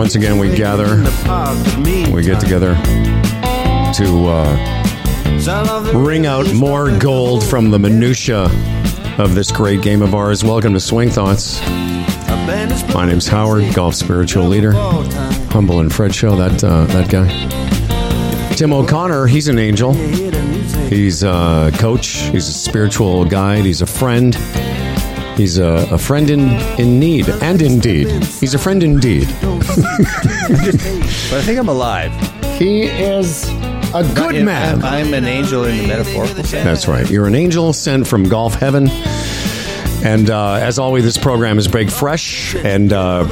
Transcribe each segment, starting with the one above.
Once again, we gather, we get together to uh, wring out more gold from the minutia of this great game of ours. Welcome to Swing Thoughts. My name's Howard, golf spiritual leader. Humble and Fred show that uh, that guy. Tim O'Connor, he's an angel. He's a coach. He's a spiritual guide. He's a friend. He's a, a friend in, in need and indeed. He's a friend indeed. But I think I'm alive. He is a good man. I'm an angel in the metaphorical sense. That's right. You're an angel sent from golf heaven. And uh, as always, this program is baked fresh, and uh,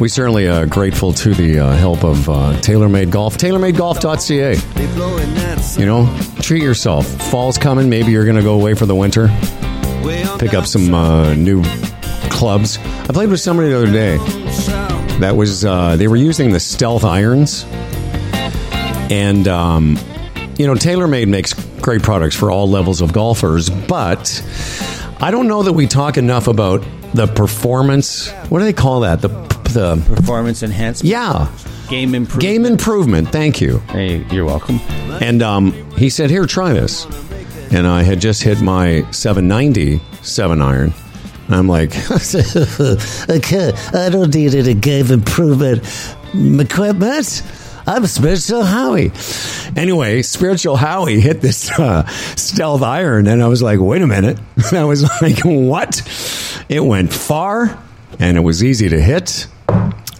we certainly are grateful to the uh, help of uh, TaylorMade Golf. TaylorMadeGolf.ca. You know, treat yourself. Fall's coming. Maybe you're going to go away for the winter. Pick up some uh, new clubs. I played with somebody the other day that was uh, they were using the stealth irons and um, you know TaylorMade makes great products for all levels of golfers but I don't know that we talk enough about the performance what do they call that the the Performance enhancement. yeah Game improvement. game improvement thank you Hey, you're welcome. and um, he said, "Here, try this." And I had just hit my 790 seven iron. And I'm like, okay, I don't need any game improvement equipment. I'm Spiritual Howie. anyway, spiritual Howie hit this uh, stealth iron, and I was like, "Wait a minute!" I was like, "What?" It went far, and it was easy to hit.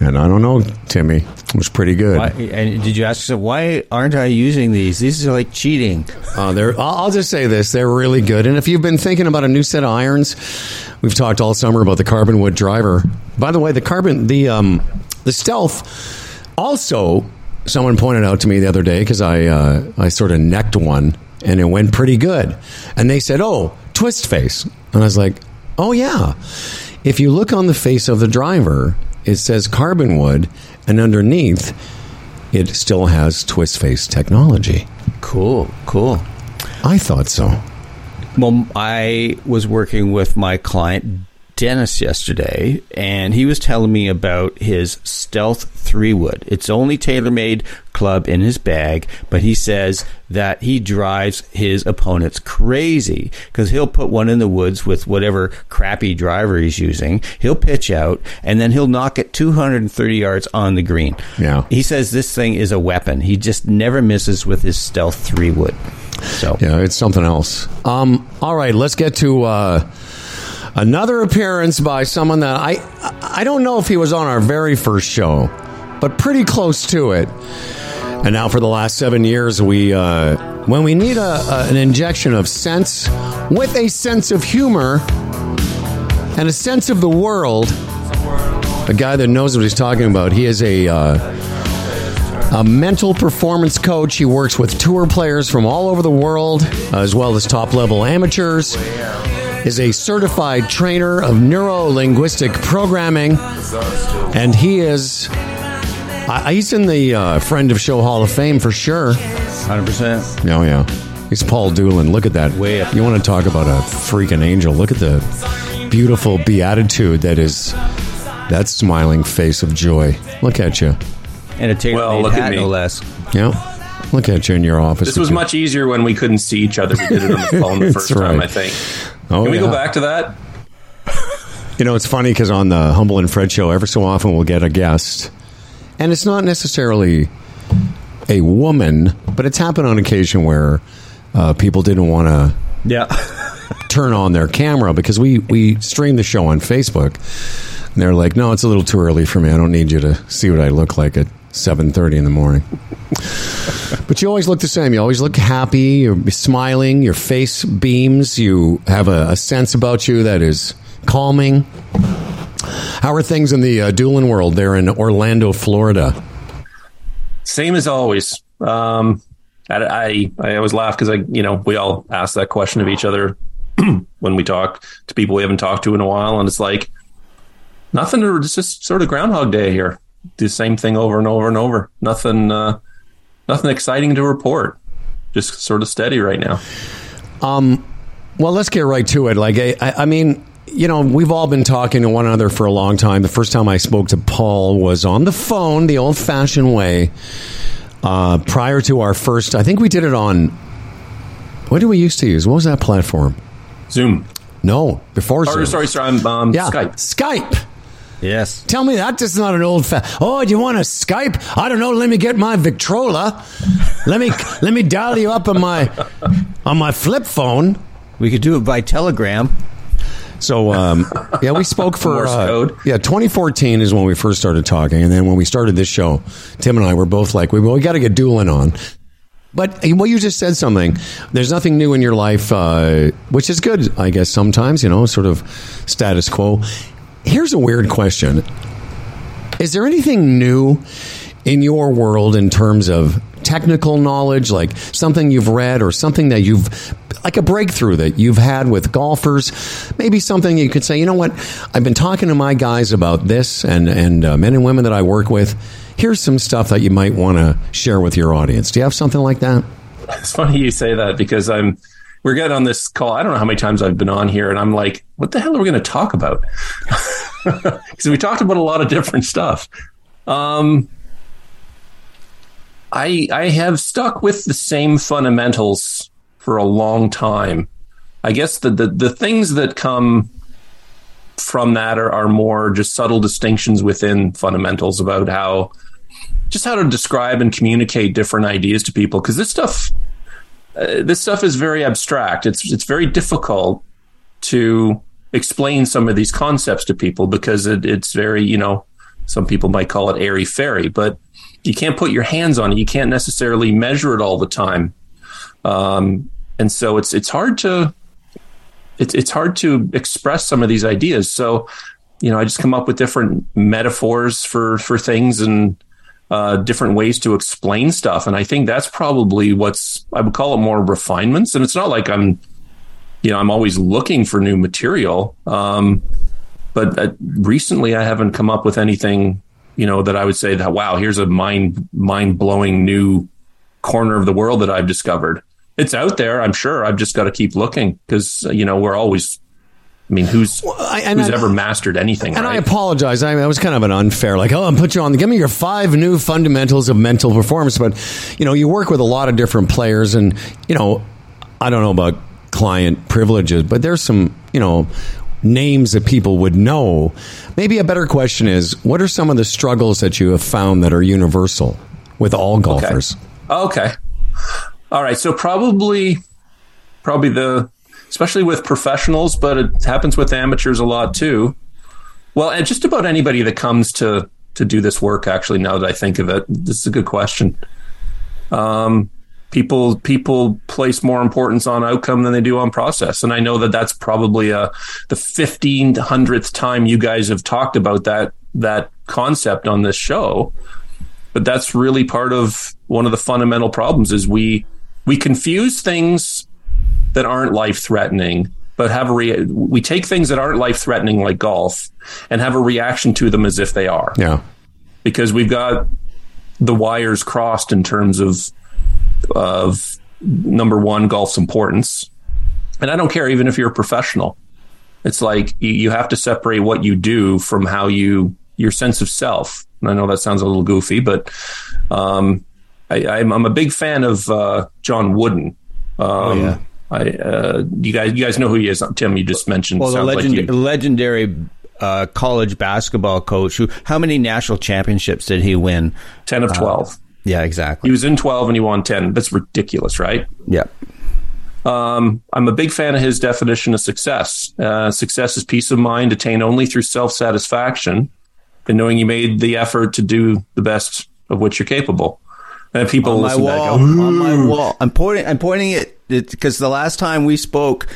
And I don't know, Timmy, it was pretty good. Why, and did you ask yourself why aren't I using these? These are like cheating. Uh, they're, I'll just say this: they're really good. And if you've been thinking about a new set of irons, we've talked all summer about the carbon wood driver. By the way, the carbon, the um, the stealth. Also, someone pointed out to me the other day because I uh, I sort of necked one and it went pretty good, and they said, "Oh, twist face," and I was like, "Oh yeah." If you look on the face of the driver, it says carbon wood, and underneath, it still has twist face technology. Cool, cool. I thought so. Well, I was working with my client Dennis yesterday, and he was telling me about his Stealth three wood. It's only tailor-made club in his bag, but he says that he drives his opponents crazy because he'll put one in the woods with whatever crappy driver he's using. He'll pitch out, and then he'll knock it 230 yards on the green. Yeah. he says this thing is a weapon. He just never misses with his Stealth three wood. So Yeah, it's something else. Um, all right, let's get to uh, another appearance by someone that I I don't know if he was on our very first show, but pretty close to it. And now for the last seven years, we uh, when we need a, a, an injection of sense with a sense of humor and a sense of the world, a guy that knows what he's talking about. He is a uh, a mental performance coach. He works with tour players from all over the world, as well as top level amateurs. Is a certified trainer of neuro linguistic programming, and he is. I, he's in the uh, friend of show Hall of Fame for sure. 100%. Oh yeah, he's Paul Doolin. Look at that. Way up. You want to talk about a freaking angel? Look at the beautiful beatitude that is that smiling face of joy. Look at you. And a tailor-made Well, look at hat, me. no less. Yeah. Look at you in your office. This was with much easier when we couldn't see each other. We did it on the phone the That's first time. I think. Oh, Can we yeah. go back to that? You know, it's funny because on the Humble and Fred show, ever so often we'll get a guest, and it's not necessarily a woman, but it's happened on occasion where uh, people didn't want to Yeah. turn on their camera because we we stream the show on Facebook. And they're like, "No, it's a little too early for me. I don't need you to see what I look like at 7:30 in the morning." but you always look the same. You always look happy. You're smiling. Your face beams. You have a, a sense about you that is calming. How are things in the uh, Doolin world there in Orlando, Florida? Same as always. Um, I, I, I always laugh because I, you know, we all ask that question of each other when we talk to people we haven't talked to in a while, and it's like nothing. It's just sort of Groundhog Day here. Do the same thing over and over and over. Nothing, uh, nothing exciting to report. Just sort of steady right now. Um, well, let's get right to it. Like, I, I mean, you know, we've all been talking to one another for a long time. The first time I spoke to Paul was on the phone, the old fashioned way. Uh, prior to our first, I think we did it on. What did we used to use? What was that platform? Zoom. No, before Or, Zoom. sorry, sorry. I'm um, yeah, Skype. Skype. Yes. Tell me that is not an old fa Oh, do you want to Skype? I don't know. Let me get my Victrola. Let me let me dial you up on my on my flip phone. We could do it by telegram. So um, yeah, we spoke for Morse uh, yeah. 2014 is when we first started talking, and then when we started this show, Tim and I were both like, we well, we got to get Doolin on. But well, you just said something. There's nothing new in your life, uh, which is good, I guess. Sometimes you know, sort of status quo. Here's a weird question: Is there anything new in your world in terms of technical knowledge, like something you've read or something that you've, like a breakthrough that you've had with golfers? Maybe something you could say, you know what? I've been talking to my guys about this and, and uh, men and women that I work with. Here's some stuff that you might want to share with your audience. Do you have something like that? It's funny you say that because I'm we're getting on this call. I don't know how many times I've been on here, and I'm like, what the hell are we going to talk about? Because we talked about a lot of different stuff. Um, I I have stuck with the same fundamentals for a long time. I guess the the, the things that come from that are, are more just subtle distinctions within fundamentals about how just how to describe and communicate different ideas to people because this stuff uh, this stuff is very abstract it's it's very difficult to explain some of these concepts to people because it, it's very you know some people might call it airy fairy but you can't put your hands on it you can't necessarily measure it all the time um, and so it's it's hard to it's it's hard to express some of these ideas so you know i just come up with different metaphors for for things and uh, different ways to explain stuff. And I think that's probably what's, I would call it more refinements. And it's not like I'm, you know, I'm always looking for new material. Um, but uh, recently I haven't come up with anything, you know, that I would say that, wow, here's a mind, mind blowing new corner of the world that I've discovered. It's out there, I'm sure. I've just got to keep looking because, you know, we're always, I mean, who's I- who's I- ever mastered anything? And I apologize. I, mean, I was kind of an unfair, like, oh, I'm put you on. Give me your five new fundamentals of mental performance. But you know, you work with a lot of different players, and you know, I don't know about client privileges, but there's some, you know, names that people would know. Maybe a better question is, what are some of the struggles that you have found that are universal with all golfers? Okay. All right. So probably, probably the, especially with professionals, but it happens with amateurs a lot too. Well, and just about anybody that comes to to do this work. Actually, now that I think of it, this is a good question. Um, people people place more importance on outcome than they do on process, and I know that that's probably a the fifteen hundredth time you guys have talked about that that concept on this show. But that's really part of one of the fundamental problems is we we confuse things that aren't life threatening but have a rea- we take things that aren't life threatening like golf and have a reaction to them as if they are. Yeah. because we've got the wires crossed in terms of of number one golf's importance and i don't care even if you're a professional it's like you, you have to separate what you do from how you your sense of self and i know that sounds a little goofy but um, I, I'm, I'm a big fan of uh, john wooden um, yeah. I, uh, you guys, you guys know who he is. Tim, you just mentioned. Well, the Sounds like you- legendary uh, college basketball coach. Who? How many national championships did he win? ten of twelve. Yeah, exactly. he was in twelve and he won ten. That's ridiculous, right? yeah. Um, I'm a big fan of his definition of success. Uh, success is peace of mind attained only through self satisfaction and knowing you made the effort to do the best of which you're capable. And people on my listen to that wall. go, on my wall. I'm pointing. I'm pointing it because the last time we spoke,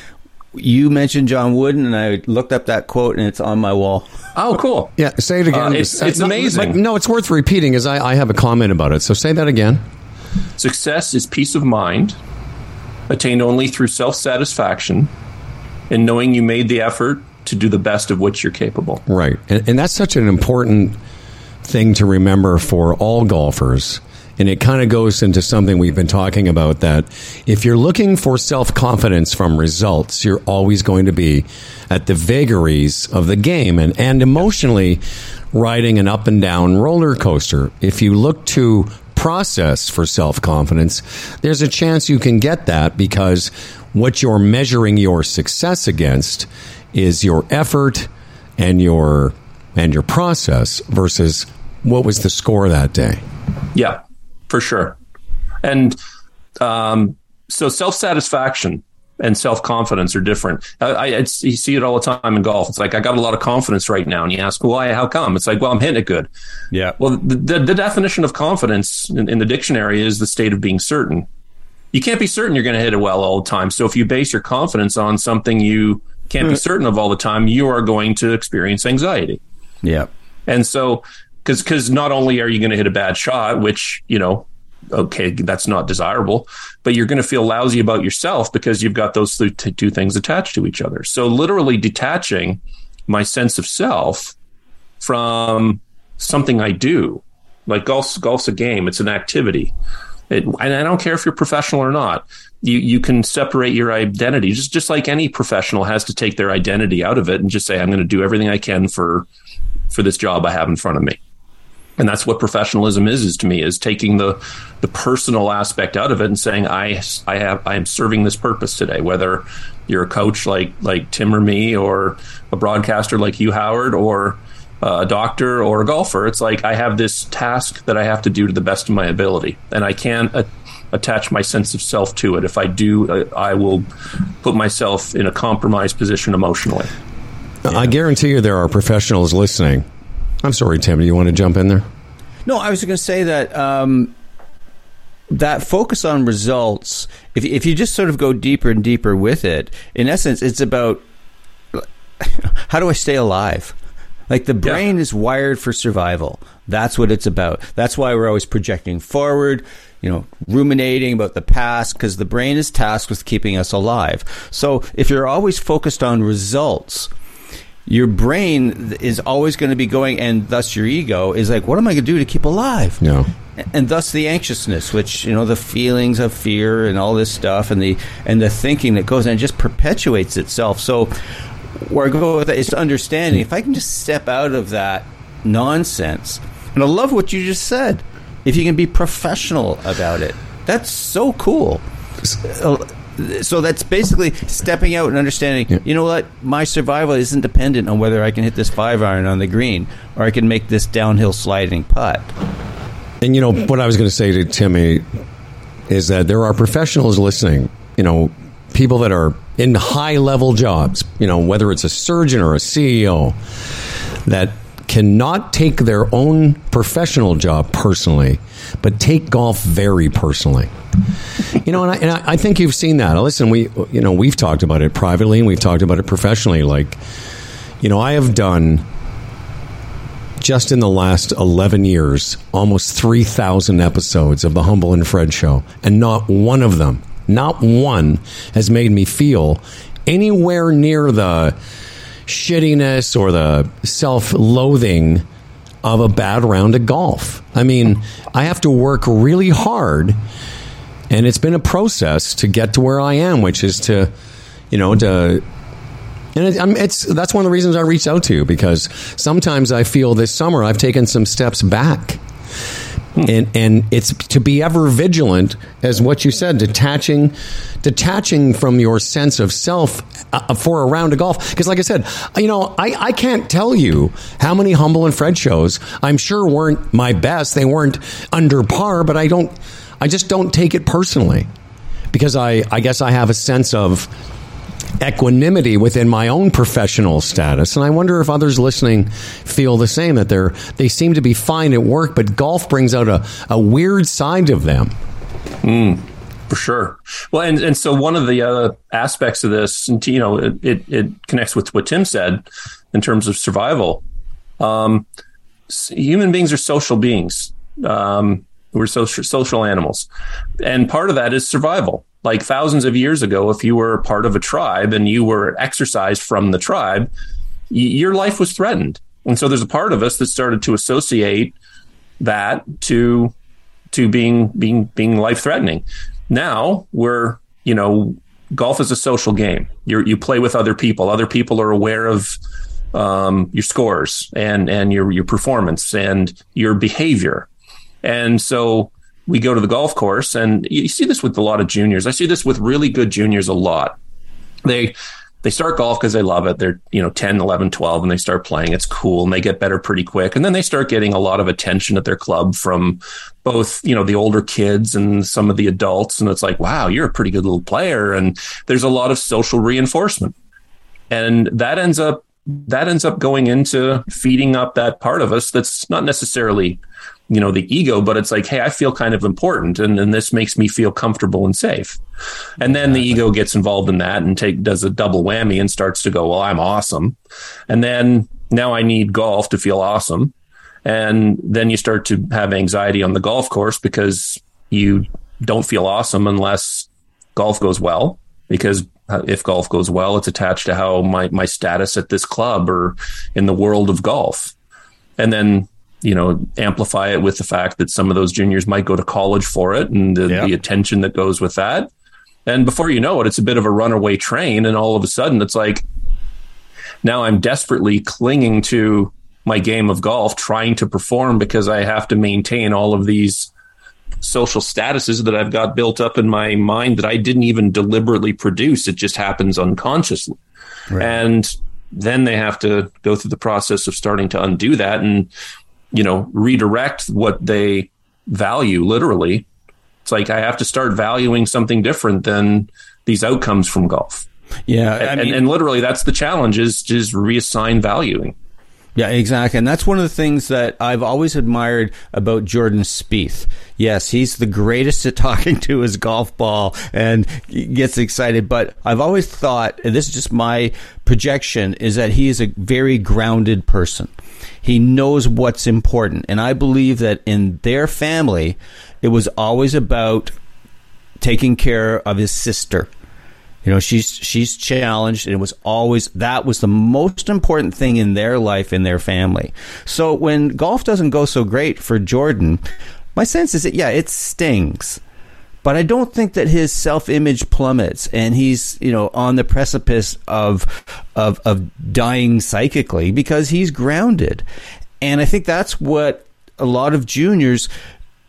you mentioned John Wooden, and I looked up that quote, and it's on my wall. "Oh, cool." Yeah. Say it again. Uh, it's- it's no, amazing. but No, it's worth repeating, as I, I have a comment about it. So say that again. Success is peace of mind attained only through self satisfaction and knowing you made the effort to do the best of which you're capable. Right. And, and that's such an important thing to remember for all golfers And it kind of goes into something we've been talking about that if you're looking for self confidence from results, you're always going to be at the vagaries of the game and, and emotionally riding an up and down roller coaster. If you look to process for self confidence, there's a chance you can get that because what you're measuring your success against is your effort and your and your process versus what was the score that day. Yeah, for sure. And um, so self satisfaction and self confidence are different. I, I you see it all the time in golf. It's like I got a lot of confidence right now, and you ask why? How come? It's like, well, I'm hitting it good. Yeah. Well, the, the, the definition of confidence in, in the dictionary is the state of being certain. You can't be certain you're going to hit it well all the time. So if you base your confidence on something you can't be certain of all the time, you are going to experience anxiety. Yeah. And so, because because not only are you going to hit a bad shot, which you know, okay, that's not desirable, but you're going to feel lousy about yourself because you've got those th- two things attached to each other. So literally detaching my sense of self from something I do, like golf's golf's a game, it's an activity. It, and I don't care if you're professional or not. You you can separate your identity just just like any professional has to take their identity out of it and just say I'm going to do everything I can for for this job I have in front of me. And that's what professionalism is, is to me, is taking the the personal aspect out of it and saying, I I have I am serving this purpose today, whether you're a coach like like Tim or me, or a broadcaster like you, Howard, or a doctor or a golfer. It's like I have this task that I have to do to the best of my ability, and I can't attach my sense of self to it. If I do, uh, I will put myself in a compromised position emotionally. I guarantee you there are professionals listening. I'm sorry, Tim. Do you want to jump in there? No, I was going to say that um, that focus on results. If if you just sort of go deeper and deeper with it, in essence, it's about how do I stay alive. Like the brain yeah. is wired for survival. That's what it's about. That's why we're always projecting forward, you know, ruminating about the past because the brain is tasked with keeping us alive. So if you're always focused on results, your brain is always going to be going, and thus your ego is like, what am I going to do to keep alive? No. And thus the anxiousness, which you know, the feelings of fear and all this stuff, and the and the thinking that goes and just perpetuates itself. So where I go with that is understanding. If I can just step out of that nonsense, and I love what you just said. If you can be professional about it, that's so cool. Uh, So that's basically stepping out and understanding. Yeah. You know what? My survival isn't dependent on whether I can hit this five iron on the green or I can make this downhill sliding putt. And you know what I was going to say to Timmy is that there are professionals listening. You know, people that are in high level jobs, you know, whether it's a surgeon or a CEO, that cannot take their own professional job personally, but take golf very personally. You know, and I, and I think you've seen that. Listen, we, you know, we've talked about it privately and we've talked about it professionally. Like, you know, I have done just in the last 11 years almost 3,000 episodes of the Humble and Fred show, and not one of them not one has made me feel anywhere near the shittiness or the self loathing of a bad round of golf. I mean, I have to work really hard, and it's been a process to get to where I am, which is to, you know, to. And it, it's that's one of the reasons I reached out to you because sometimes I feel this summer I've taken some steps back and and it's to be ever vigilant as what you said detaching detaching from your sense of self uh, for a round of golf. Because like i said you know I, I can't tell you how many humble and fred shows i'm sure weren't my best. They weren't under par but i don't i just don't take it personally. Because i i guess i have a sense of equanimity within my own professional status. And I wonder if others listening feel the same that they're they seem to be fine at work, but golf brings out a, a weird side of them. Mm, for sure. Well, and, and so one of the uh, aspects of this, and you know, it, it, it, connects with what Tim said in terms of survival. Um, human beings are social beings. Um, we're social social animals, and part of that is survival like thousands of years ago, if you were part of a tribe and you were exorcised from the tribe, y- your life was threatened. And so there's a part of us that started to associate that to to being being being life threatening. Now we're you know golf is a social game. You you play with other people. Other people are aware of um, your scores and and your your performance and your behavior. And so we go to the golf course, and you see this with a lot of juniors. I see this with really good juniors a lot. They they start golf because they love it. They're, you know, 10, 11, 12, and they start playing. It's cool and they get better pretty quick. And then they start getting a lot of attention at their club from both, you know, the older kids and some of the adults. And it's like, wow, you're a pretty good little player. And there's a lot of social reinforcement. And that ends up, that ends up going into feeding up that part of us that's not necessarily you know the ego but it's like hey i feel kind of important and, and this makes me feel comfortable and safe. And then the ego gets involved in that and take does a double whammy and starts to go well i'm awesome. And then now i need golf to feel awesome. And then you start to have anxiety on the golf course because you don't feel awesome unless golf goes well. Because uh, if golf goes well it's attached to how my my status at this club or in the world of golf. And then you know, amplify it with the fact that some of those juniors might go to college for it and the, yeah. the, attention that goes with that. And before you know it, it's a bit of a runaway train. And all of a sudden, it's like now I'm desperately clinging to my game of golf, trying to perform because I have to maintain all of these social statuses that I've got built up in my mind that I didn't even deliberately produce. It just happens unconsciously. Right. And then they have to go through the process of starting to undo that. And you know, redirect what they value literally. It's like I have to start valuing something different than these outcomes from golf. Yeah. And, mean, and, and literally that's the challenge is just reassign valuing. Yeah, exactly. And that's one of the things that I've always admired about Jordan Spieth. Yes, he's the greatest at talking to his golf ball and gets excited, but I've always thought, and this is just my projection, is that he is a very grounded person. He knows what's important. And I believe that in their family, it was always about taking care of his sister. You know, she's she's challenged, and it was always that was the most important thing in their life in their family. So when golf doesn't go so great for Jordan, my sense is that yeah, it stings but I don't think that his self image plummets and he's you know on the precipice of of of dying psychically because he's grounded, and I think that's what a lot of juniors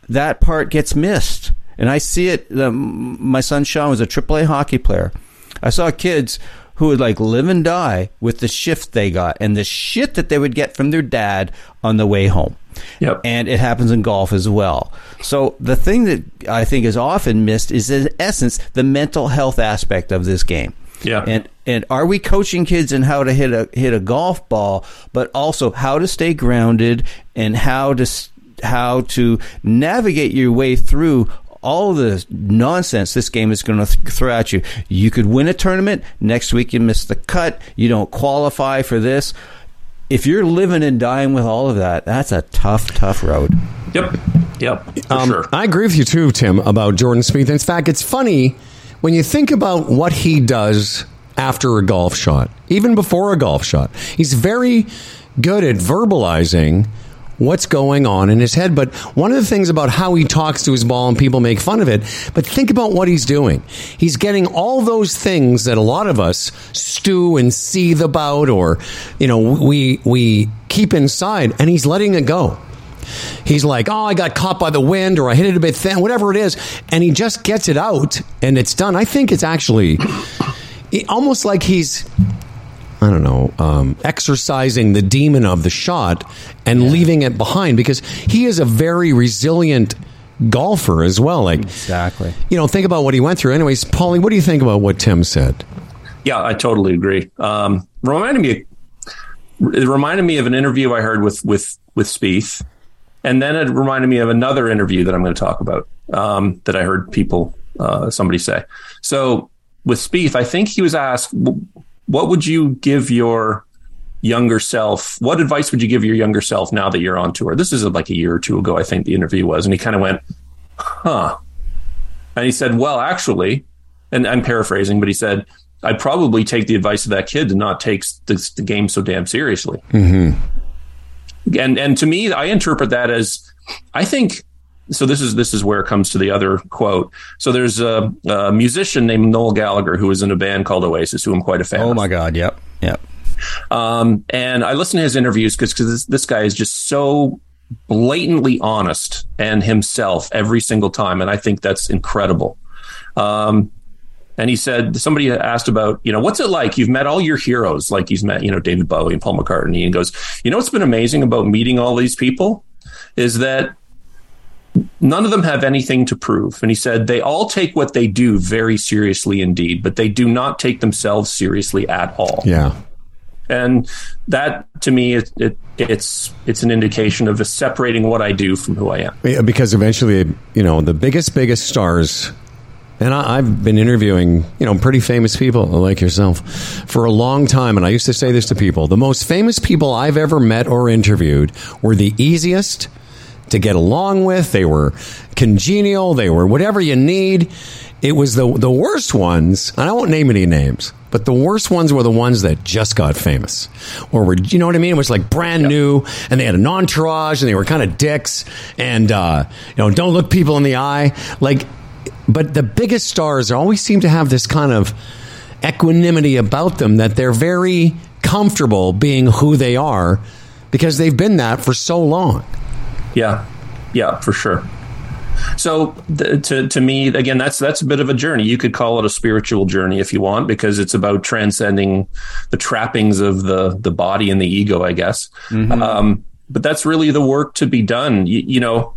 that part gets missed, and I see it. my son Sean was a AAA hockey player. I saw kids who would like live and die with the shift they got and the shit that they would get from their dad on the way home. Yep. And it happens in golf as well. So the thing that I think is often missed is in essence the mental health aspect of this game. Yeah. And and are we coaching kids in how to hit a hit a golf ball, but also how to stay grounded and how to how to navigate your way through all the nonsense this game is going to th- throw at you. You could win a tournament. Next week you miss the cut. You don't qualify for this if you're living and dying with all of that, that's a tough, tough road. Yep. Yep. Um, sure. I agree with you too, Tim, about Jordan Spieth. In fact, it's funny when you think about what he does after a golf shot, even before a golf shot. He's very good at verbalizing what's going on in his head. But one of the things about how he talks to his ball and people make fun of it, but think about what he's doing. He's getting all those things that a lot of us stew and seethe about or, you know, we, we keep inside and he's letting it go. He's like, oh, I got caught by the wind or I hit it a bit thin, whatever it is. And he just gets it out and it's done. I think it's actually almost like he's I don't know, um, exercising the demon of the shot and yeah. leaving it behind because he is a very resilient golfer as well. Like exactly, you know, think about what he went through. Anyways, Paulie, what do you think about what Tim said? Yeah, I totally agree. Um, reminded me, it reminded me of an interview I heard with with with Spieth, and then it reminded me of another interview that I'm going to talk about um, that I heard people uh, somebody say. So with Spieth, I think he was asked what would you give your younger self? What advice would you give your younger self now that you're on tour? This is like a year or two ago, I think the interview was, and he kind of went, "Huh," and he said, "Well, actually," and I'm paraphrasing, but he said, "I'd probably take the advice of that kid to not take the, the game so damn seriously." Mm-hmm. And and to me, I interpret that as, I think so this is this is where it comes to the other quote. So there's a, a musician named Noel Gallagher who was in a band called Oasis, who I'm quite a fan. Of. Oh of. my God! Yep, yep. Um, and I listen to his interviews because this, this guy is just so blatantly honest and himself every single time, and I think that's incredible. Um, and he said somebody asked about you know what's it like you've met all your heroes like he's met you know david bowie and paul mccartney and goes you know what's been amazing about meeting all these people is that none of them have anything to prove and he said they all take what they do very seriously indeed but they do not take themselves seriously at all Yeah. and that to me it, it it's it's an indication of separating what i do from who i am Yeah, because eventually, you know, the biggest, biggest stars, and I, I've been interviewing, you know, pretty famous people like yourself for a long time. And I used to say this to people the most famous people I've ever met or interviewed were the easiest to get along with. They were congenial, they were whatever you need. It was the, the worst ones, and I won't name any names. But the worst ones were the ones that just got famous, or were you know what I mean? It was like brand new, and they had an entourage, and they were kind of dicks, and uh, you know, don't look people in the eye. Like, but the biggest stars always seem to have this kind of equanimity about them that they're very comfortable being who they are because they've been that for so long. Yeah, yeah, for sure. So th- to to me, again, that's that's a bit of a journey. You could call it a spiritual journey if you want, because it's about transcending the trappings of the the body and the ego, I guess. Um, but that's really the work to be done. You, you know,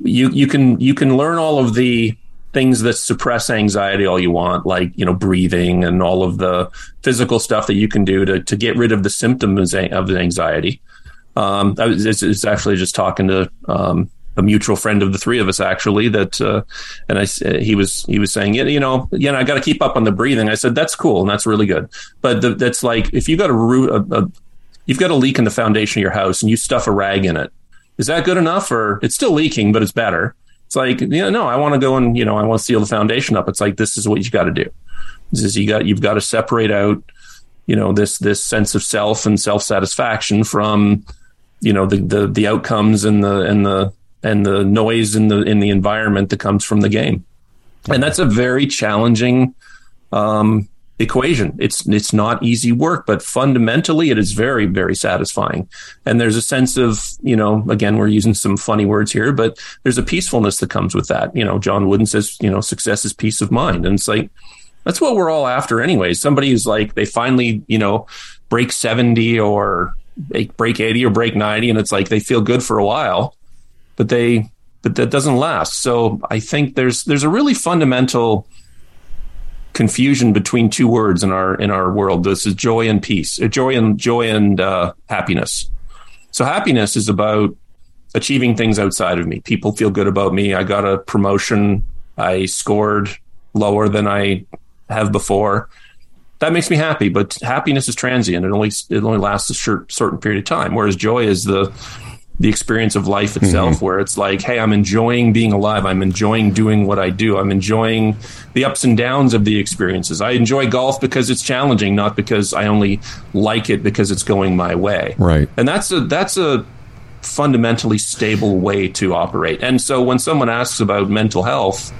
you you can you can learn all of the things that suppress anxiety all you want, like you know breathing and all of the physical stuff that you can do to to get rid of the symptoms of anxiety. Um, I was it's, it's actually just talking to um, a mutual friend of the three of us actually that, uh, and I s- he was he was saying you know you know I got to keep up on the breathing. I said that's cool and that's really good, but the, that's like if you got a root a, a you've got a leak in the foundation of your house and you stuff a rag in it. Is that good enough or it's still leaking, but it's better? It's like, you know, no, I want to go and, you know, I want to seal the foundation up. It's like, this is what you got to do. This is you got, you've got to separate out, you know, this, this sense of self and self satisfaction from, you know, the, the, the outcomes and the, and the, and the noise in the, in the environment that comes from the game. And that's a very challenging, um, equation. It's it's not easy work, but fundamentally it is very very satisfying. And there's a sense of, you know, again we're using some funny words here, but there's a peacefulness that comes with that. You know, John Wooden says, you know, success is peace of mind. And it's like that's what we're all after anyways. Somebody who's like they finally, you know, break 70 or break 80 or break 90 and it's like they feel good for a while, but they but that doesn't last. So I think there's there's a really fundamental confusion between two words in our in our world. This is joy and peace, uh, joy and joy and uh, happiness. So happiness is about achieving things outside of me. People feel good about me. I got a promotion. I scored lower than I have before. That makes me happy, but happiness is transient. It only it only lasts a short, certain period of time. Whereas joy is the the experience of life mm-hmm. itself where it's like hey i'm enjoying being alive i'm enjoying doing what i do i'm enjoying the ups and downs of the experiences i enjoy golf because it's challenging not because i only like it because it's going my way Right. and that's a that's a fundamentally stable way to operate and so when someone asks about mental health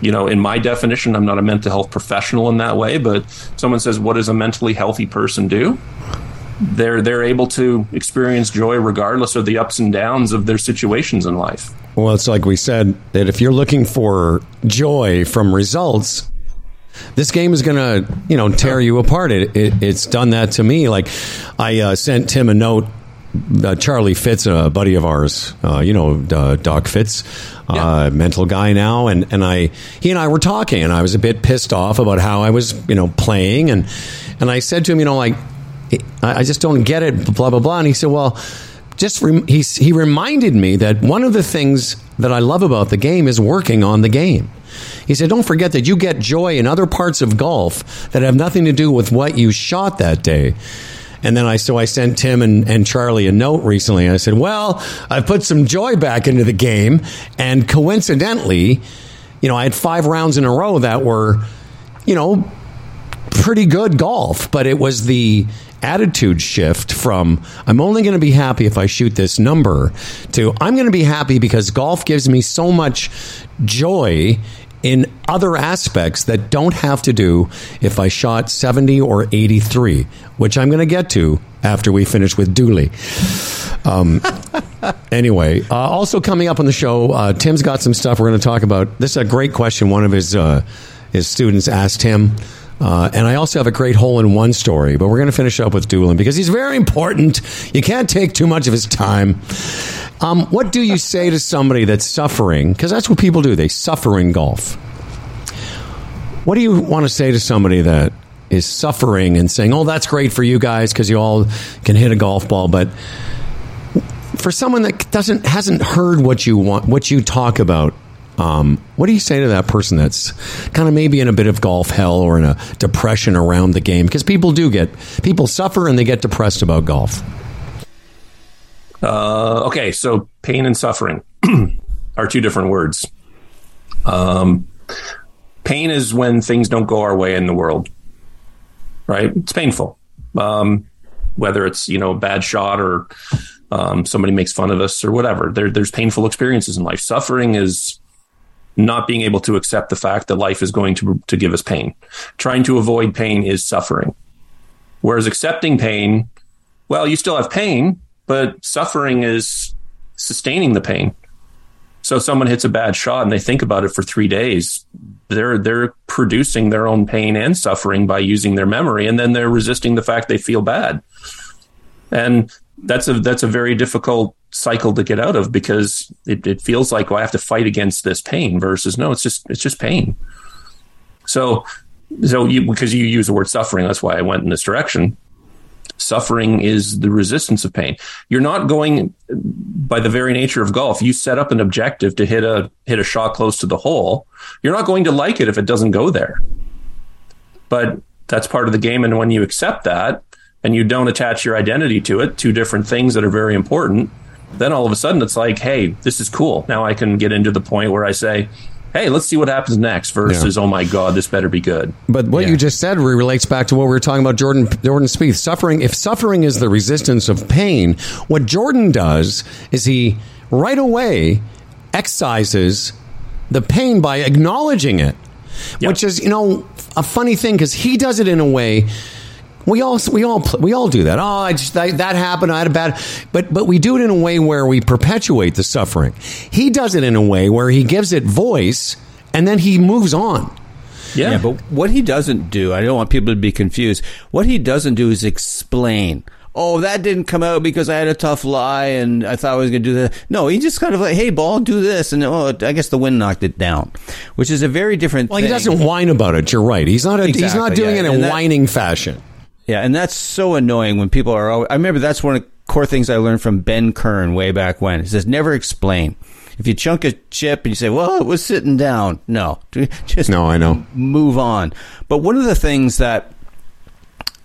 you know in my definition i'm not a mental health professional in that way but someone says what does a mentally healthy person do they're they're able to experience joy regardless of the ups and downs of their situations in life. Well, it's like we said that if you're looking for joy from results, this game is to, you know, tear you apart. It, it, it's done that to me. Like I uh, sent Tim a note. Uh, Charlie Fitz, a buddy of ours, uh, you know, uh, Doc Fitz, uh, Yeah. mental guy now, and and I, he and I were talking, and I was a bit pissed off about how I was, you know, playing, and and I said to him, you know, like I, I just don't get it, blah blah blah, and he said, well just rem- he he reminded me that one of the things that I love about the game is working on the game. He said, "Don't forget that you get joy in other parts of golf that have nothing to do with what you shot that day." And then I so I sent Tim and, and Charlie a note recently. I said, "Well, I've put some joy back into the game, and coincidentally, you know, I had five rounds in a row that were, you know, pretty good golf, but it was the attitude shift from I'm only going to be happy if I shoot this number to I'm going to be happy because golf gives me so much joy in other aspects that don't have to do if I shot 70 or 83, which I'm going to get to after we finish with Dooley. Um, anyway, uh, also coming up on the show, uh, Tim's got some stuff we're going to talk about. This is a great question. One of his uh, his students asked him. Uh, and I also have a great hole in one story, but we're going to finish up with Doolin because he's very important. You can't take too much of his time. Um, what do you say to somebody that's suffering? Because that's what people do, they suffer in golf. What do you want to say to somebody that is suffering and saying, oh, that's great for you guys because you all can hit a golf ball, but for someone that doesn't hasn't heard what you want, what you talk about um, what do you say to that person that's kind of maybe in a bit of golf hell or in a depression around the game? Because people do get people suffer and they get depressed about golf. Uh, okay, so pain and suffering are two different words. Um, pain is when things don't go our way in the world, right? It's painful. Um, whether it's you know a bad shot or um, somebody makes fun of us or whatever. There, there's painful experiences in life. Suffering is not being able to accept the fact that life is going to, to give us pain. Trying to avoid pain is suffering. Whereas accepting pain, well, you still have pain, but suffering is sustaining the pain. So if someone hits a bad shot and they think about it for three days, they're they're producing their own pain and suffering by using their memory, and then they're resisting the fact they feel bad. And that's a that's a very difficult cycle to get out of because it, it feels like well, I have to fight against this pain versus no, it's just it's just pain. So so you, because you use the word suffering, that's why I went in this direction. Suffering is the resistance of pain. You're not going by the very nature of golf. You set up an objective to hit a hit a shot close to the hole. You're not going to like it if it doesn't go there. But that's part of the game, and when you accept that, and you don't attach your identity to it, two different things that are very important, then all of a sudden it's like, hey, this is cool. Now I can get into the point where I say, hey, let's see what happens next versus, yeah. oh my God, this better be good. But what yeah. you just said relates back to what we were talking about Jordan Jordan Spieth. Suffering if suffering is the resistance of pain, what Jordan does is he right away excises the pain by acknowledging it. Yep. Which is, you know, a funny thing because he does it in a way we all we all we all do that. Oh, I just I, that happened. I had a bad, but but we do it in a way where we perpetuate the suffering. He does it in a way where he gives it voice, and then he moves on. Yeah. yeah, but what he doesn't do, I don't want people to be confused. What he doesn't do is explain. Oh, that didn't come out because I had a tough lie and I thought I was going to do that. No, he just kind of like, hey, ball, do this. And oh, I guess the wind knocked it down, which is a very different well, thing. he doesn't whine about it. You're right. He's not, a, exactly, he's not doing yeah. it in a that, whining fashion. Yeah, and that's so annoying when people are. Always, I remember that's one of the core things I learned from Ben Kern way back when. He says never explain. If you chunk a chip and you say, "Well, it was sitting down," no, just no, I know, move on. But one of the things that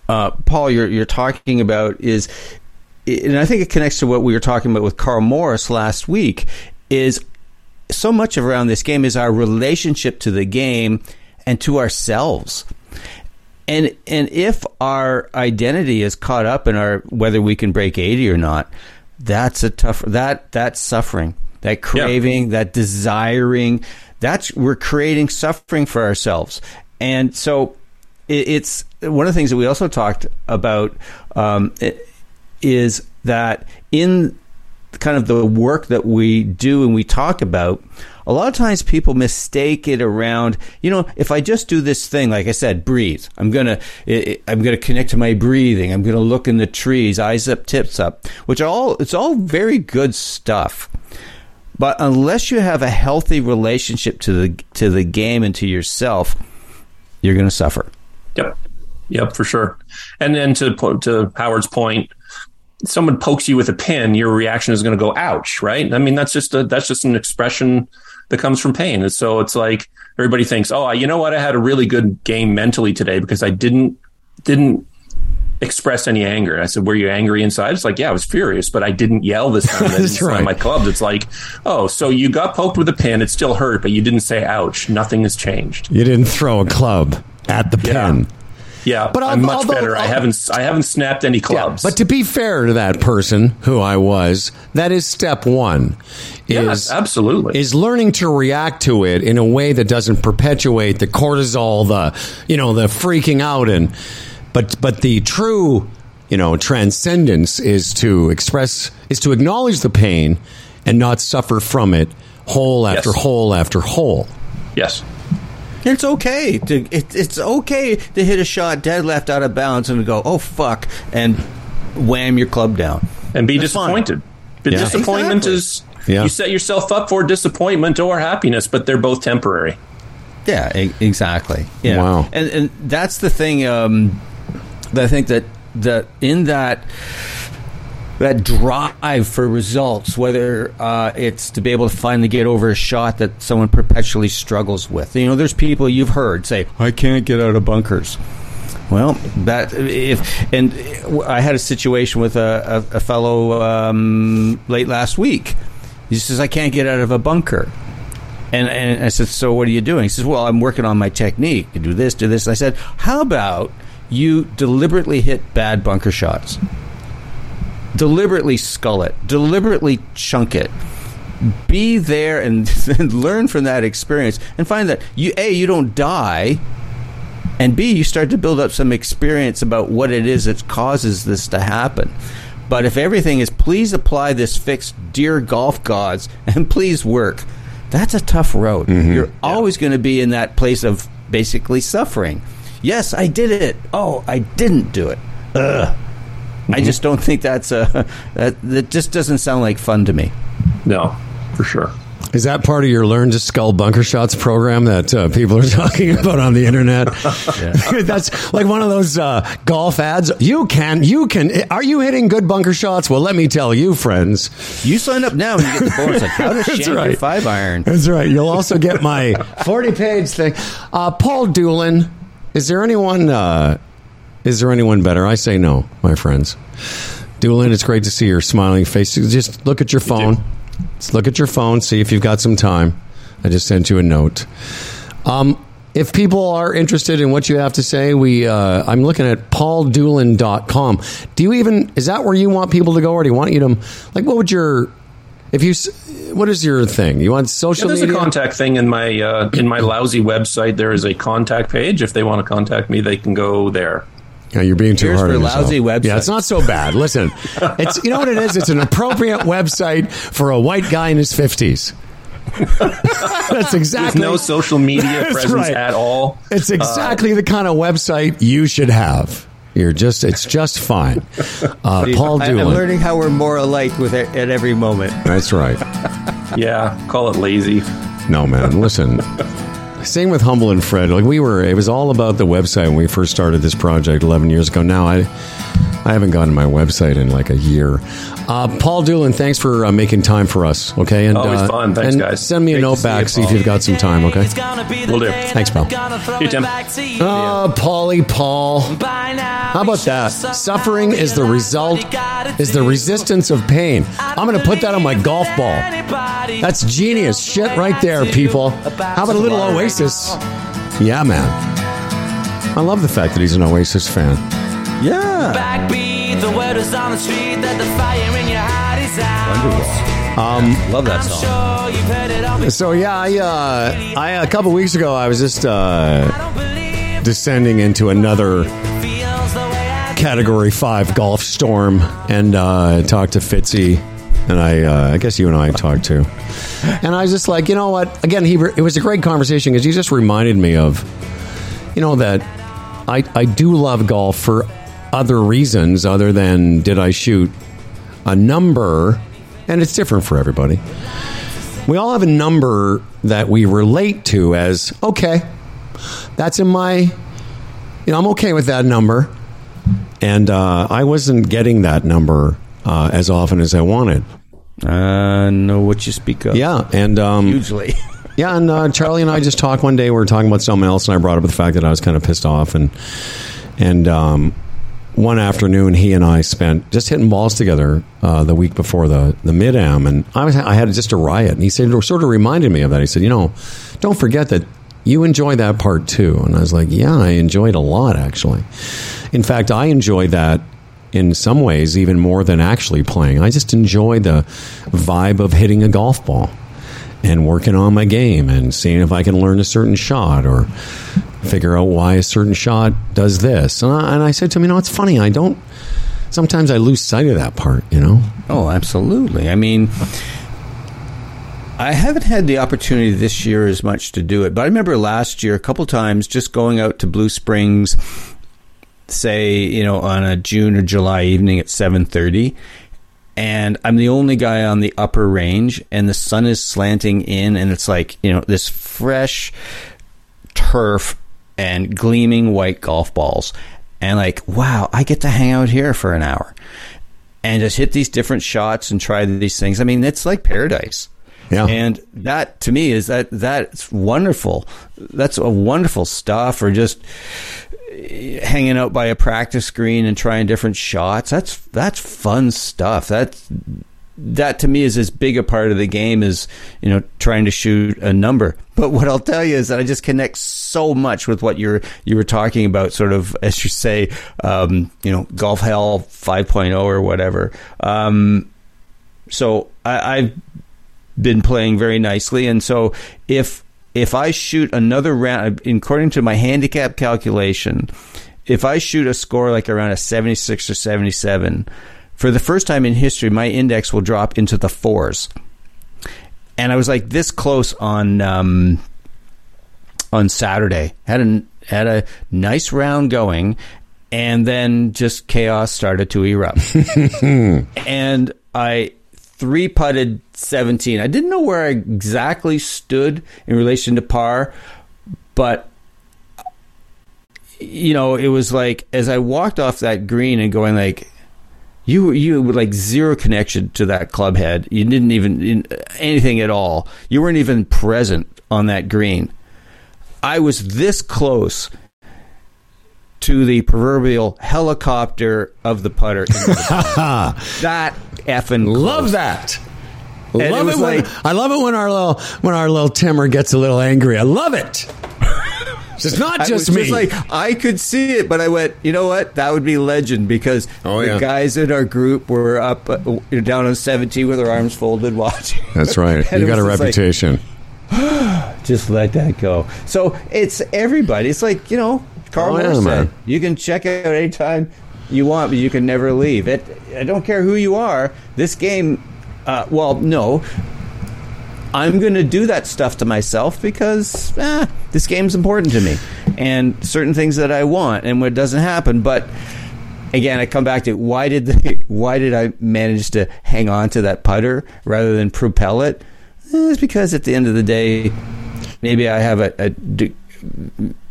uh, Paul, you're you're talking about is, and I think it connects to what we were talking about with Carl Morris last week, is so much of around this game is our relationship to the game and to ourselves. And and if our identity is caught up in our whether we can break 80 or not, that's a tough that that's suffering. That craving, yeah. that desiring, that's we're creating suffering for ourselves. And so it, it's one of the things that we also talked about um, is that in kind of the work that we do and we talk about, a lot of times people mistake it around, you know, if I just do this thing, like I said, breathe, I'm going to, I'm going to connect to my breathing. I'm going to look in the trees, eyes up, tips up, which all, it's all very good stuff. But unless you have a healthy relationship to the, to the game and to yourself, you're going to suffer. Yep. Yep, for sure. And then to, to Howard's point, someone pokes you with a pin, your reaction is going to go, ouch, right? I mean, that's just a, that's just an expression that comes from pain. And so it's like everybody thinks, oh, you know what? I had a really good game mentally today because I didn't didn't express any anger. I said, "Were you angry inside?" It's like, "Yeah, I was furious, but I didn't yell this time." That's right. My clubs. It's like, "Oh, so you got poked with a pin. It still hurt, but you didn't say ouch. Nothing has changed. You didn't throw a club at the pin." Yeah, But I'm much although- better. I haven't I haven't snapped any clubs. But to be fair to that person who I was, that is step one. Is absolutely. is learning to react to it in a way that doesn't perpetuate the cortisol, the you know, the freaking out and but but the true, you know, transcendence is to express is to acknowledge the pain and not suffer from it hole after Yes. hole after hole. yes. It's okay to it, it's okay to hit a shot dead left out of bounds and go, oh fuck, and wham your club down. and be That's fine. disappointed. But Yeah. disappointment Exactly. is Yeah. you set yourself up for disappointment or happiness, but they're both temporary. Yeah, e- exactly. Yeah. Wow. And and that's the thing um, that I think that that in that that drive for results, whether uh, it's to be able to finally get over a shot that someone perpetually struggles with. You know, there's people you've heard say, "I can't get out of bunkers." Well, that if and I had a situation with a, a, a fellow um, late last week. He says, "I can't get out of a bunker." And, and I said, So what are you doing? He says, Well, I'm working on my technique. Do this, do this. And I said, How about you deliberately hit bad bunker shots? Deliberately skull it, deliberately chunk it. Be there and, and learn from that experience and find that you A, you don't die, and B, you start to build up some experience about what it is that causes this to happen. But if everything is please apply this fix, dear golf gods, and please work, that's a tough road. Mm-hmm. You're always going to be in that place of basically suffering. Yes, I did it. Oh, I didn't do it. Ugh. I just don't think that's a that, that just doesn't sound like fun to me. No, for sure. Is that part of your Learn to Skull Bunker Shots program that uh, people are talking about on the internet? That's like one of those uh, golf ads. You can, you can. Are you hitting good bunker shots? Well, let me tell you, friends. You sign up now and you get the bonus like how to That's shank your right. five iron. That's right. You'll also get my 40 page thing. Uh, Paul Doolin, is there anyone? Is there anyone better? I say no, my friends. Doolin, it's great to see your smiling face. Just look at your phone. Just look at your phone. See if you've got some time. I just sent you a note. Um, if people are interested in what you have to say, we uh, I'm looking at pauldoolin.com. Do you even is that where you want people to go, or do you want you to like what would your if you what is your thing? You want Yeah, social there's media? a contact thing in my uh, in my lousy website. There is a contact page. If they want to contact me, they can go there. Yeah, you're being too Here's hard for on yourself. lousy website. Yeah, it's not so bad. Listen, it's you know what it is. It's an appropriate website for a white guy in his fifties. That's There's exactly no social media That's presence right. at all. It's exactly the kind of website you should have. You're just it's just fine. Uh, Paul I, am learning how we're more alike with it at every moment. That's right. Yeah, call it lazy. No, man. Listen. Same with Humble and Fred. Like we were, it was all about the website when we first started this project 11 years ago. Now I, I haven't gone to my website in like a year. Uh, Paul Doolin, thanks for uh, making time for us. Okay, and Always uh, fun. Thanks, and guys. Send me a Great to note back. you, see if you've got some time. Okay. we'll do. Thanks, pal. Hey, Tim. Oh, Paulie Paul. How about that? Suffering is the result, is the resistance of pain. I'm going to put that on my golf ball. That's genius shit right there, people. How about a little Oasis? Yeah, man. I love the fact that he's an Oasis fan. Yeah. Backbeat, the word is on the street that the fire in your heart is out. Um, Love that song. sure you've heard it all. So yeah, I, uh, I a couple weeks ago I was just uh, I don't believe descending into another it feels the way I do. Category Five golf storm and uh, talked to Fitzy, and I, uh, I guess you and I talked too. And I was just like, you know what? Again, he it was a great conversation because he just reminded me of, you know, that I I do love golf for other reasons other than did I shoot a number, and it's different for everybody. We all have a number that we relate to as okay. That's in my, you know, I'm okay with that number and uh, I wasn't getting that number uh, as often as I wanted. Uh, know what you speak of. Yeah, and um, Hugely. yeah, and uh, Charlie and I just talked one day. We were talking about something else, and I brought up the fact that I was kind of pissed off, and and um, one afternoon he and I spent just hitting balls together uh, the week before the the mid am, and I was I had just a riot, and he said sort of reminded me of that. He said, you know, don't forget that you enjoy that part too. And I was like, yeah, I enjoyed a lot actually. In fact, I enjoy that in some ways even more than actually playing. I just enjoy the vibe of hitting a golf ball and working on my game and seeing if I can learn a certain shot or figure out why a certain shot does this. And I, and I said to him, you know, it's funny. I don't. Sometimes I lose sight of that part. You know. Oh, absolutely. I mean, I haven't had the opportunity this year as much to do it, but I remember last year a couple times just going out to Blue Springs, say you know on a June or July evening at seven thirty, and I'm the only guy on the upper range, and the sun is slanting in, and it's like you know this fresh turf and gleaming white golf balls, and like wow, I get to hang out here for an hour and just hit these different shots and try these things. I mean, it's like paradise. Yeah. And that to me is that that's wonderful. That's a wonderful stuff or just hanging out by a practice green and trying different shots. That's that's fun stuff. That's that to me is as big a part of the game as you know trying to shoot a number. But what I'll tell you is that I just connect so much with what you're you were talking about, sort of as you say, um, you know, golf hell 5.0 or whatever. Um, so I, I've been playing very nicely, and so if if I shoot another round, according to my handicap calculation, if I shoot a score like around a 76 or 77, for the first time in history, my index will drop into the fours. And I was like this close on um, on Saturday. Had a had a nice round going, and then just chaos started to erupt. and I three putted 17. I didn't know where I exactly stood in relation to par, but you know, it was like as I walked off that green and going like you you were like zero connection to that club head. You didn't even in, anything at all. You weren't even present on that green. I was this close to the proverbial helicopter of the putter. the that effing close. Love that. And love it it, when like- I love it when our little when our little Timmer gets a little angry. I love it. It's not just me. just like I could see it, but I went, you know what? That would be legend because Oh, the guys in our group were up uh, down on seventeen with their arms folded, watching. That's right. You got a just like, reputation. just let that go. So it's everybody. It's like you know, Carl Oh, yeah, said, you can check out anytime you want, but you can never leave. It. I don't care who you are. This game. Uh, well, no. I'm going to do that stuff to myself because eh, this game's important to me, and certain things that I want, and what doesn't happen. But again, I come back to why did the, why did I manage to hang on to that putter rather than propel it? Eh, It's because at the end of the day, maybe I have a, a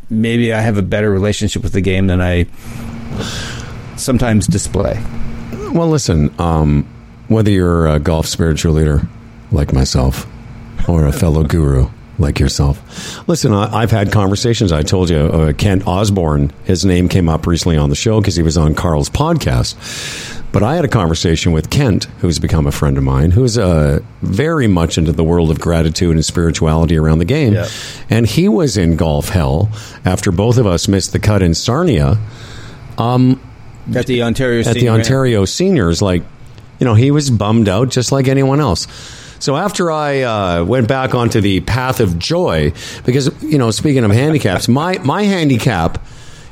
maybe I have a better relationship with the game than I sometimes display. Well, listen, um, whether you're a golf spiritual leader like myself or a fellow guru like yourself, listen, I, I've had conversations. I told you, uh, Kent Osborne, his name came up recently on the show because he was on Carl's podcast. But I had a conversation with Kent, who's become a friend of mine, who's uh, very much into the world of gratitude and spirituality around the game. Yeah. And he was in golf hell after both of us missed the cut in Sarnia At the Ontario at the Senior- Ontario seniors, like, you know, he was bummed out just like anyone else. So after I uh, went back onto the path of joy, because you know, speaking of handicaps, my my handicap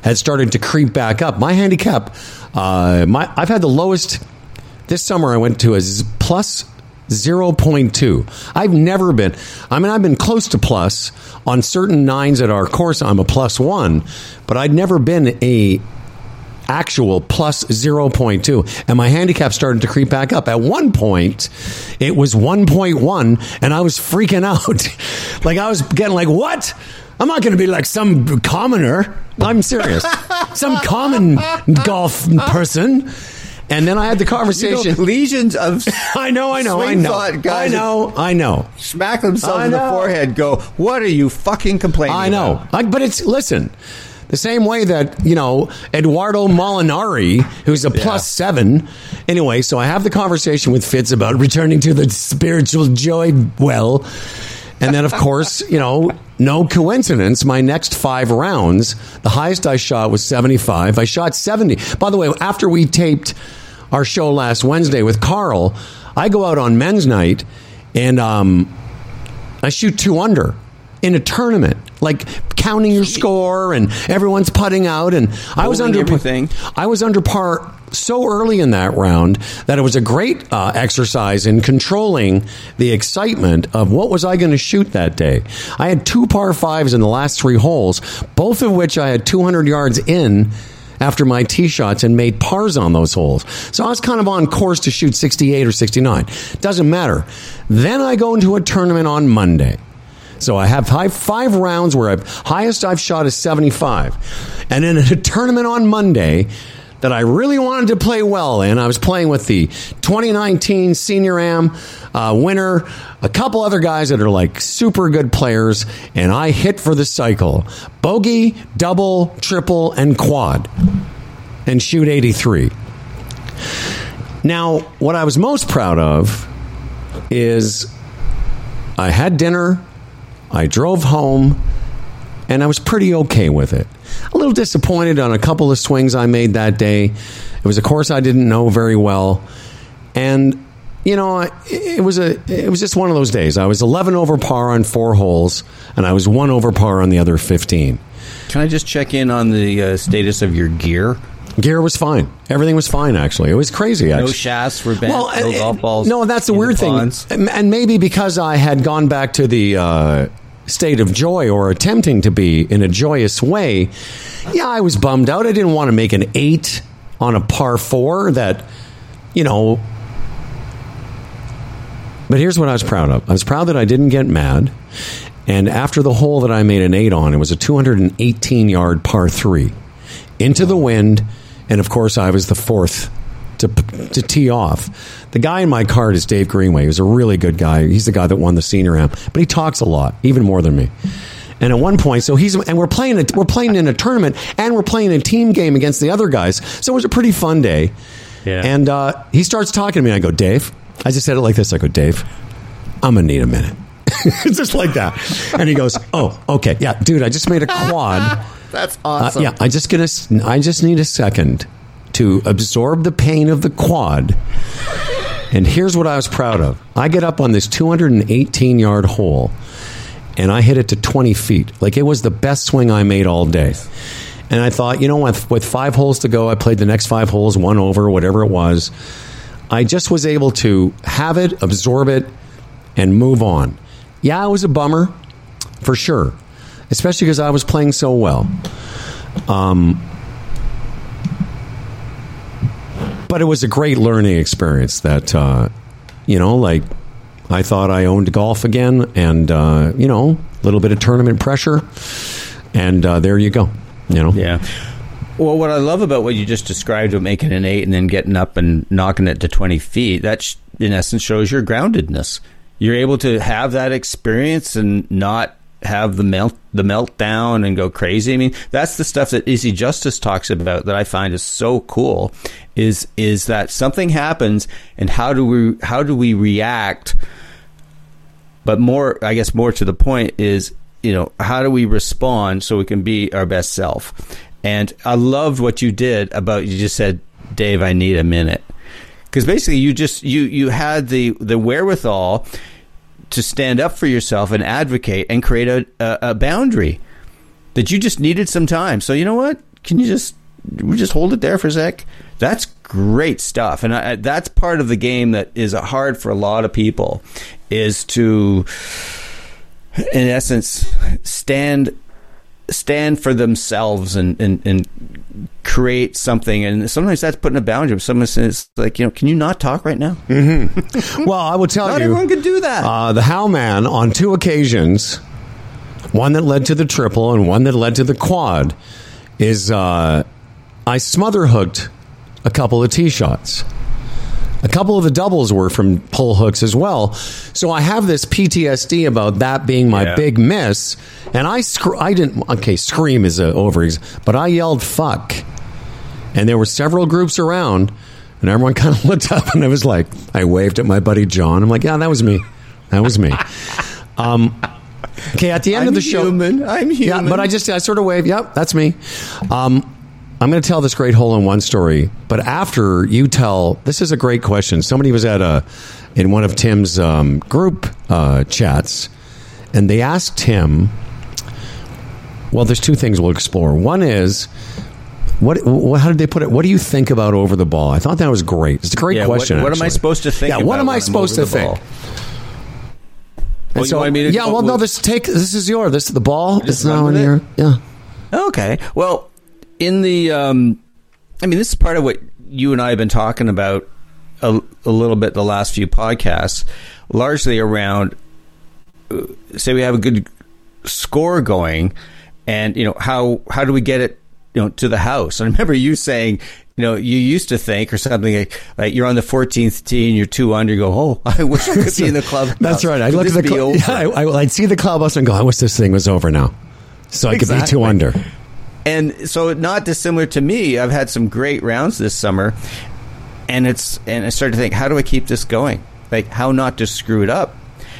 had started to creep back up. My handicap, uh, my I've had the lowest this summer. I went to a z- plus. 0.2. I've never been, I mean, I've been close to plus on certain nines at our course. I'm a plus one, but I'd never been a actual plus 0.2 and my handicap started to creep back up. At one point it was 1.1 and i was freaking out. Like i was getting like what? I'm not going to be like some commoner. I'm serious. Some common golf person. And then i had the You conversation know, legions of i know i know i know. guys i know i know. smack themselves I in the forehead. Go, what are you fucking complaining? I know, about?" I, but it's listen. The same way that you know Eduardo Molinari, who's a plus seven. Anyway, so I have the conversation with Fitz about returning to the spiritual joy well, And then, of course, you know, no coincidence, my next five rounds, the highest I shot was 75. I shot 70. By the way, after we taped our show last Wednesday with Carl, I go out on men's night and um, I shoot two under in a tournament, like counting your score and everyone's putting out. And I was under everything. I was under par so early in that round that it was a great uh, exercise in controlling the excitement of what was I going to shoot that day. I had two par fives in the last three holes, both of which I had 200 yards in after my tee shots and made pars on those holes. So I was kind of on course to shoot 68 or 69. Doesn't matter. Then I go into a tournament on Monday. So I have five, five rounds where I've, highest I've shot is 75. And in a tournament on Monday that I really wanted to play well in, I was playing with the 2019 Senior Am uh, winner, a couple other guys that are like super good players, and I hit for the cycle. Bogey, double, triple, and quad. And shoot 83. Now, what I was most proud of is I had dinner, I drove home, and I was pretty okay with it. A little disappointed on a couple of swings I made that day. It was a course I didn't know very well, and you know, it was a it was just one of those days. I was 11 over par on four holes, and I was one over par on the other 15. Can I just check in on the uh, status of your gear? Gear was fine. Everything was fine. Actually, it was crazy. No shafts were bent. no uh, golf balls. No, that's the weird thing. And and maybe because I had gone back to the uh, state of joy or attempting to be in a joyous way, yeah, I was bummed out. I didn't want to make an eight on a par four that, you know. But here's what I was proud of I was proud that I didn't get mad. And after the hole that I made an eight on, it was a 218 yard par three into the wind. And of course, I was the fourth to, to tee off. The guy in my card is Dave Greenway. He was a really good guy. He's the guy that won the senior am, but he talks a lot, even more than me. And at one point, so he's and we're playing a, we're playing in a tournament and we're playing a team game against the other guys. So it was a pretty fun day. Yeah. And uh, he starts talking to me. I go, Dave. I just said it like this. I go, Dave. I'm gonna need a minute. it's just like that. And he goes, Oh, okay, yeah, dude. I just made a quad. That's Uh, awesome. yeah, I just get a, I just need a second to absorb the pain of the quad. And here's what I was proud of. I get up on this 218 yard hole and I hit it to 20 feet. Like it was the best swing I made all day. And I thought, you know with five holes to go, I played the next five holes, one over, whatever it was. I just was able to have it, absorb it, and move on. Yeah, it was a bummer, for sure, especially because I was playing so well. Um, but it was a great learning experience that, uh, you know, like I thought I owned golf again and, uh, you know, a little bit of tournament pressure. And uh, there you go, you know. Yeah. Well, what I love about what you just described of making an eight and then getting up and knocking it to 20 feet, that sh- in essence shows your groundedness. You're able to have that experience and not have the melt the meltdown and go crazy. I mean, that's the stuff that Easy Justice talks about that I find is so cool. Is is that something happens and how do we how do we react? But more, I guess, more to the point is, you know, how do we respond so we can be our best self? And I loved what you did about you just said, Dave, I need a minute, because basically you just you you had the the wherewithal to stand up for yourself and advocate and create a, a, a boundary that you just needed some time. So you know what? Can you just we just hold it there for a sec? That's great stuff, and I, that's part of the game that is hard for a lot of people is to, in essence, stand stand for themselves and, and, and create something. And sometimes that's putting a boundary. Someone says, like, you know, can you not talk right now? Well, I will tell Not you. Not everyone can do that. Uh, the Howman on two occasions, one that led to the triple and one that led to the quad, is uh, I smother hooked a couple of tee shots. A couple of the doubles were from pull hooks as well. So I have this PTSD about that being my Yeah. big miss. And I scr- I didn't okay, scream is a over but I yelled fuck. And there were several groups around and everyone kind of looked up and I was like I waved at my buddy John. I'm like, "Yeah, that was me. That was me." Um, okay, at the end I'm of the show, human. I'm Yeah, human. but I just I sort of wave. Yep, that's me. Um, I'm going to tell this great hole in one story, but after you tell, this is a great question. Somebody was at a in one of Tim's um, group uh, chats, and they asked him. Well, there's two things we'll explore. One is. What, wh- how did they put it? What do you think about over the ball? I thought that was great. It's a great Yeah, question. what am I supposed to think Yeah, what am I supposed to think? ball? And Oh, you want me to yeah, well, no. This take this is your this the ball is now in your yeah. Okay. Well, in the, um, I mean, this is part of what you and I have been talking about a, a little bit the last few podcasts, largely around, uh, say we have a good score going, and you know how how do we get it, you know, to the house? And I remember you saying. You know, you used to think or something like, like you're on the 14th tee and you're two under. You go, oh, I wish I could be in the club. That's right. I look at the be cl- yeah, I, I, I'd see the clubhouse and go, I wish this thing was over now, so I could be two under. And so, not dissimilar to me, I've had some great rounds this summer, and it's and I started to think, how do I keep this going? Like, how not to screw it up?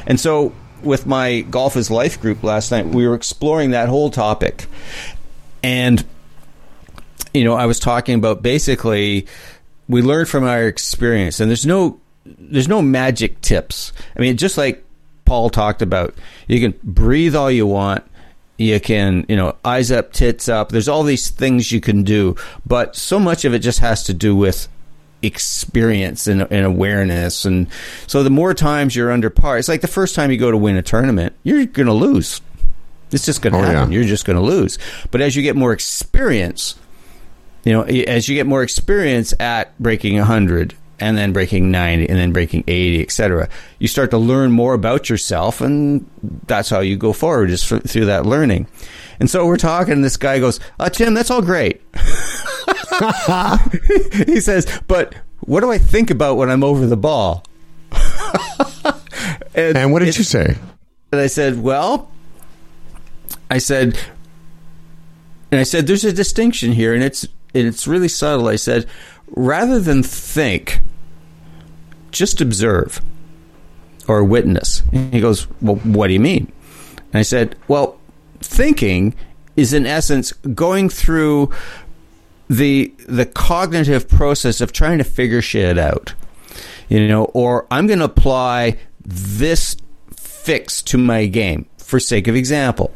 And so, with my golf is life group last night, we were exploring that whole topic, and you know, I was talking about basically we learn from our experience, and there's no there's no magic tips. I mean, just like Paul talked about, you can breathe all you want. You can, you know, eyes up, tits up. There's all these things you can do, but so much of it just has to do with experience and, and awareness. And so the more times you're under par, it's like the first time you go to win a tournament, you're going to lose. It's just going to Oh, happen. yeah. You're just going to lose. But as you get more experience, you know, as you get more experience at breaking 100 and then breaking 90 and then breaking 80, etc., you start to learn more about yourself. And that's how you go forward, is f- through that learning. And so we're talking, and this guy goes, uh, Tim, that's all great. he says, but what do I think about when I'm over the ball? And what did you say? and I said, well, I said, and I said, there's a distinction here, and it's and it's really subtle. I said, rather than think, just observe or witness. And he goes, well, what do you mean? And I said, well, thinking is in essence going through the the cognitive process of trying to figure shit out you know or i'm going to apply this fix to my game for sake of example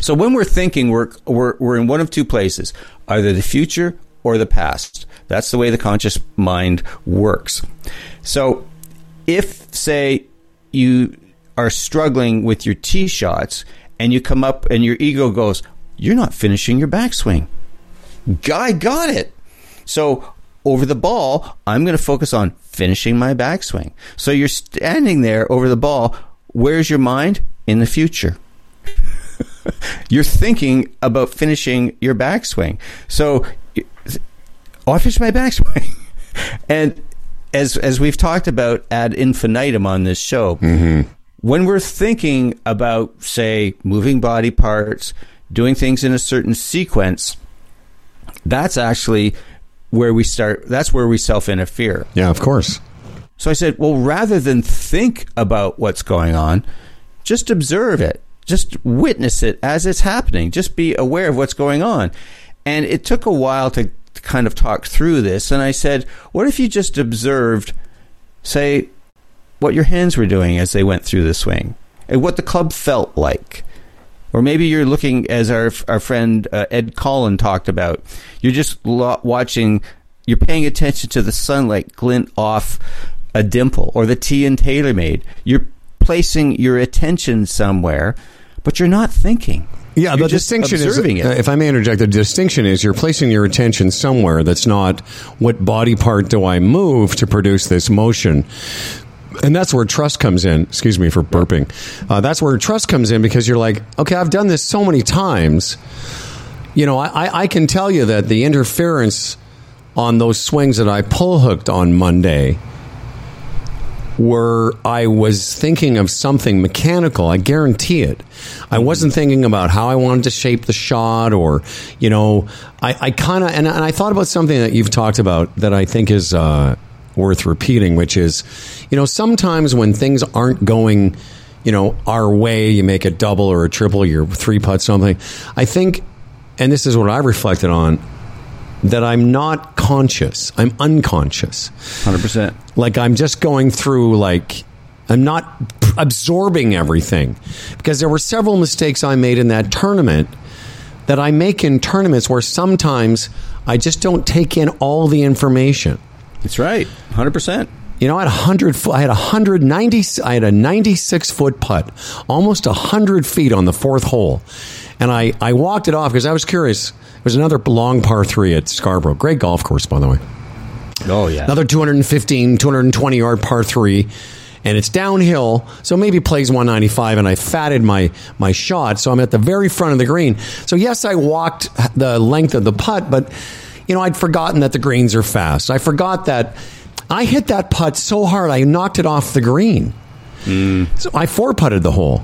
so when we're thinking we're, we're we're in one of two places either the future or the past that's the way the conscious mind works so if say you are struggling with your tee shots and you come up and your ego goes you're not finishing your backswing guy got it. So over the ball, I'm going to focus on finishing my backswing. So you're standing there over the ball. Where's your mind? In the future. you're thinking about finishing your backswing. So, oh, I finished my backswing. and as as we've talked about ad infinitum on this show, mm-hmm. when we're thinking about, say, moving body parts, doing things in a certain sequence, that's actually where we start. That's where we self interfere. Yeah, of course. So I said, well, rather than think about what's going on, just observe it. Just witness it as it's happening. Just be aware of what's going on. And it took a while to kind of talk through this. And I said, what if you just observed, say, what your hands were doing as they went through the swing and what the club felt like? Or maybe you're looking, as our our friend uh, Ed Collin talked about, you're just watching, you're paying attention to the sunlight glint off a dimple or the tee in TaylorMade. You're placing your attention somewhere, but you're not thinking. Yeah, You're the distinction is, observing uh, it. if I may interject, the distinction is you're placing your attention somewhere that's not what body part do I move to produce this motion. And that's where trust comes in. Excuse me for burping. Uh, that's where trust comes in because you're like, okay, I've done this so many times. You know, I, I- I can tell you that the interference on those swings that I pull hooked on Monday where I was thinking of something mechanical. I guarantee it. I wasn't thinking about how I wanted to shape the shot or, you know, I, I kind of, and, and I thought about something that you've talked about that I think is uh, worth repeating, which is, you know, sometimes when things aren't going you know, our way, you make a double or a triple, your three putt something. I think, and this is what I reflected on, that I'm not conscious. I'm unconscious. Hundred percent. Like I'm just going through like I'm not absorbing everything because there were several mistakes I made in that tournament that I make in tournaments where sometimes I just don't take in all the information. That's right. Hundred percent. You know, I had a hundred. I had a hundred ninety. I had a ninety-six foot putt, almost a hundred feet on the fourth hole, and I I walked it off because I was curious. There's another long par three at Scarborough. Great golf course, by the way. Oh yeah. Another 215, 220 yard par three, and it's downhill. So maybe plays 195, and I fatted my my shot. So I'm at the very front of the green. So yes, I walked the length of the putt, but you know I'd forgotten that the greens are fast. I forgot that I hit that putt so hard I knocked it off the green. Hmm. So I four putted the hole,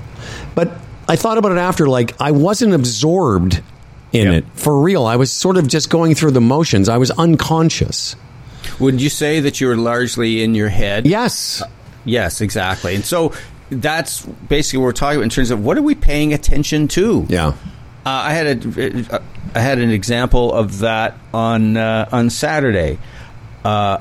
but I thought about it after. Like I wasn't absorbed in Yep. it for real. I was sort of just going through the motions. I was unconscious. Would you say that you were largely in your head? Yes. Yes, exactly. And so that's basically what we're talking about in terms of what are we paying attention to? Yeah. Uh, I had a, I had an example of that on uh, on Saturday. Uh,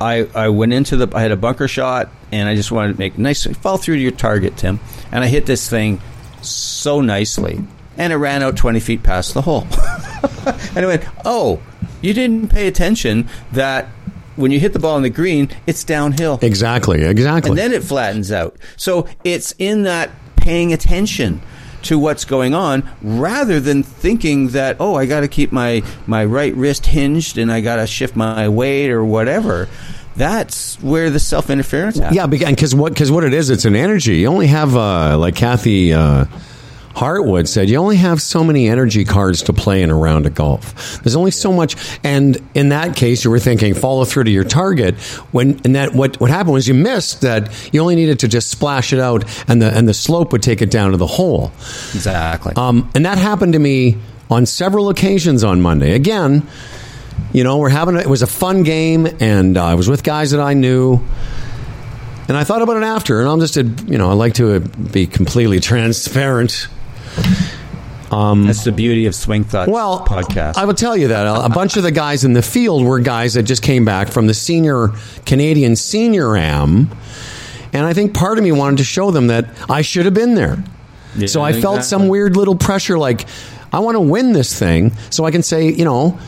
I I went into the I had a bunker shot and I just wanted to make a nice fall through to your target, Tim, and I hit this thing so nicely, and it ran out twenty feet past the hole. and I went, oh, you didn't pay attention that when you hit the ball on the green, it's downhill. Exactly. Exactly. And then it flattens out. So it's in that paying attention to what's going on rather than thinking that, oh, I got to keep my, my right wrist hinged and I got to shift my weight or whatever. That's where the self interference happens. yeah, because what because what it is, it's an energy. You only have uh, like Kathy uh, Hartwood said, you only have so many energy cards to play in a round of golf. There's only so much, and in that case, you were thinking follow through to your target. When and that what what happened was you missed that you only needed to just splash it out, and the and the slope would take it down to the hole. Exactly. Um, and that happened to me on several occasions on Monday. Again, you know, we're having a, it was a fun game, and uh, I was with guys that I knew. And I thought about it after, and I'm just, a, you know, I like to be completely transparent. Um, That's the beauty of Swing Thoughts Well, podcast. I will tell you that a, a bunch of the guys in the field were guys that just came back from the senior Canadian Senior Am, and I think part of me wanted to show them that I should have been there. Yeah, so I felt some weird little pressure, like I want to win this thing, so I can say, you know,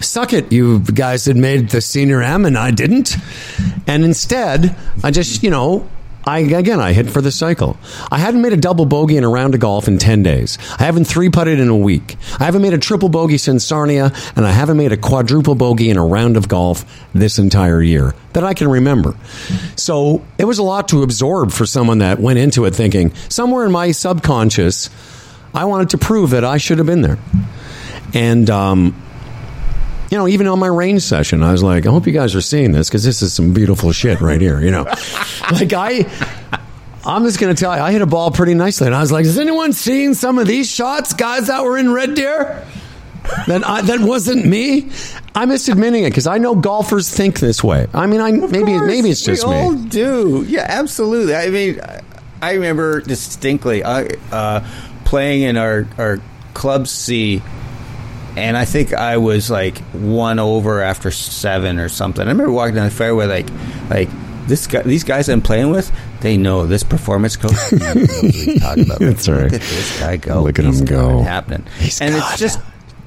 suck it, you guys that made the senior M and I didn't. And instead, I just, you know, I again I hit for the cycle. I hadn't made a double bogey in a round of golf in ten days. I haven't three putted in a week. I haven't made a triple bogey since Sarnia, and I haven't made a quadruple bogey in a round of golf this entire year that I can remember. So it was a lot to absorb for someone that went into it thinking somewhere in my subconscious, I wanted to prove that I should have been there. And um, you know, even on my range session, I was like, I hope you guys are seeing this because this is some beautiful shit right here. You know, like I, I'm just going to tell you, I hit a ball pretty nicely, and I was like, has anyone seen some of these shots, guys that were in Red Deer? That I, that wasn't me. I'm just admitting it because I know golfers think this way. I mean, I maybe course, maybe it's just we all me. do. Yeah, absolutely. I mean, I remember distinctly I, uh, playing in our our club C, and I think I was like one over after seven or something. I remember walking down the fairway like like. This guy, these guys I'm playing with, they know this performance coach. he knows what talking about. That's right. Look at this guy go. Look at He's him go. happening, He's and it's just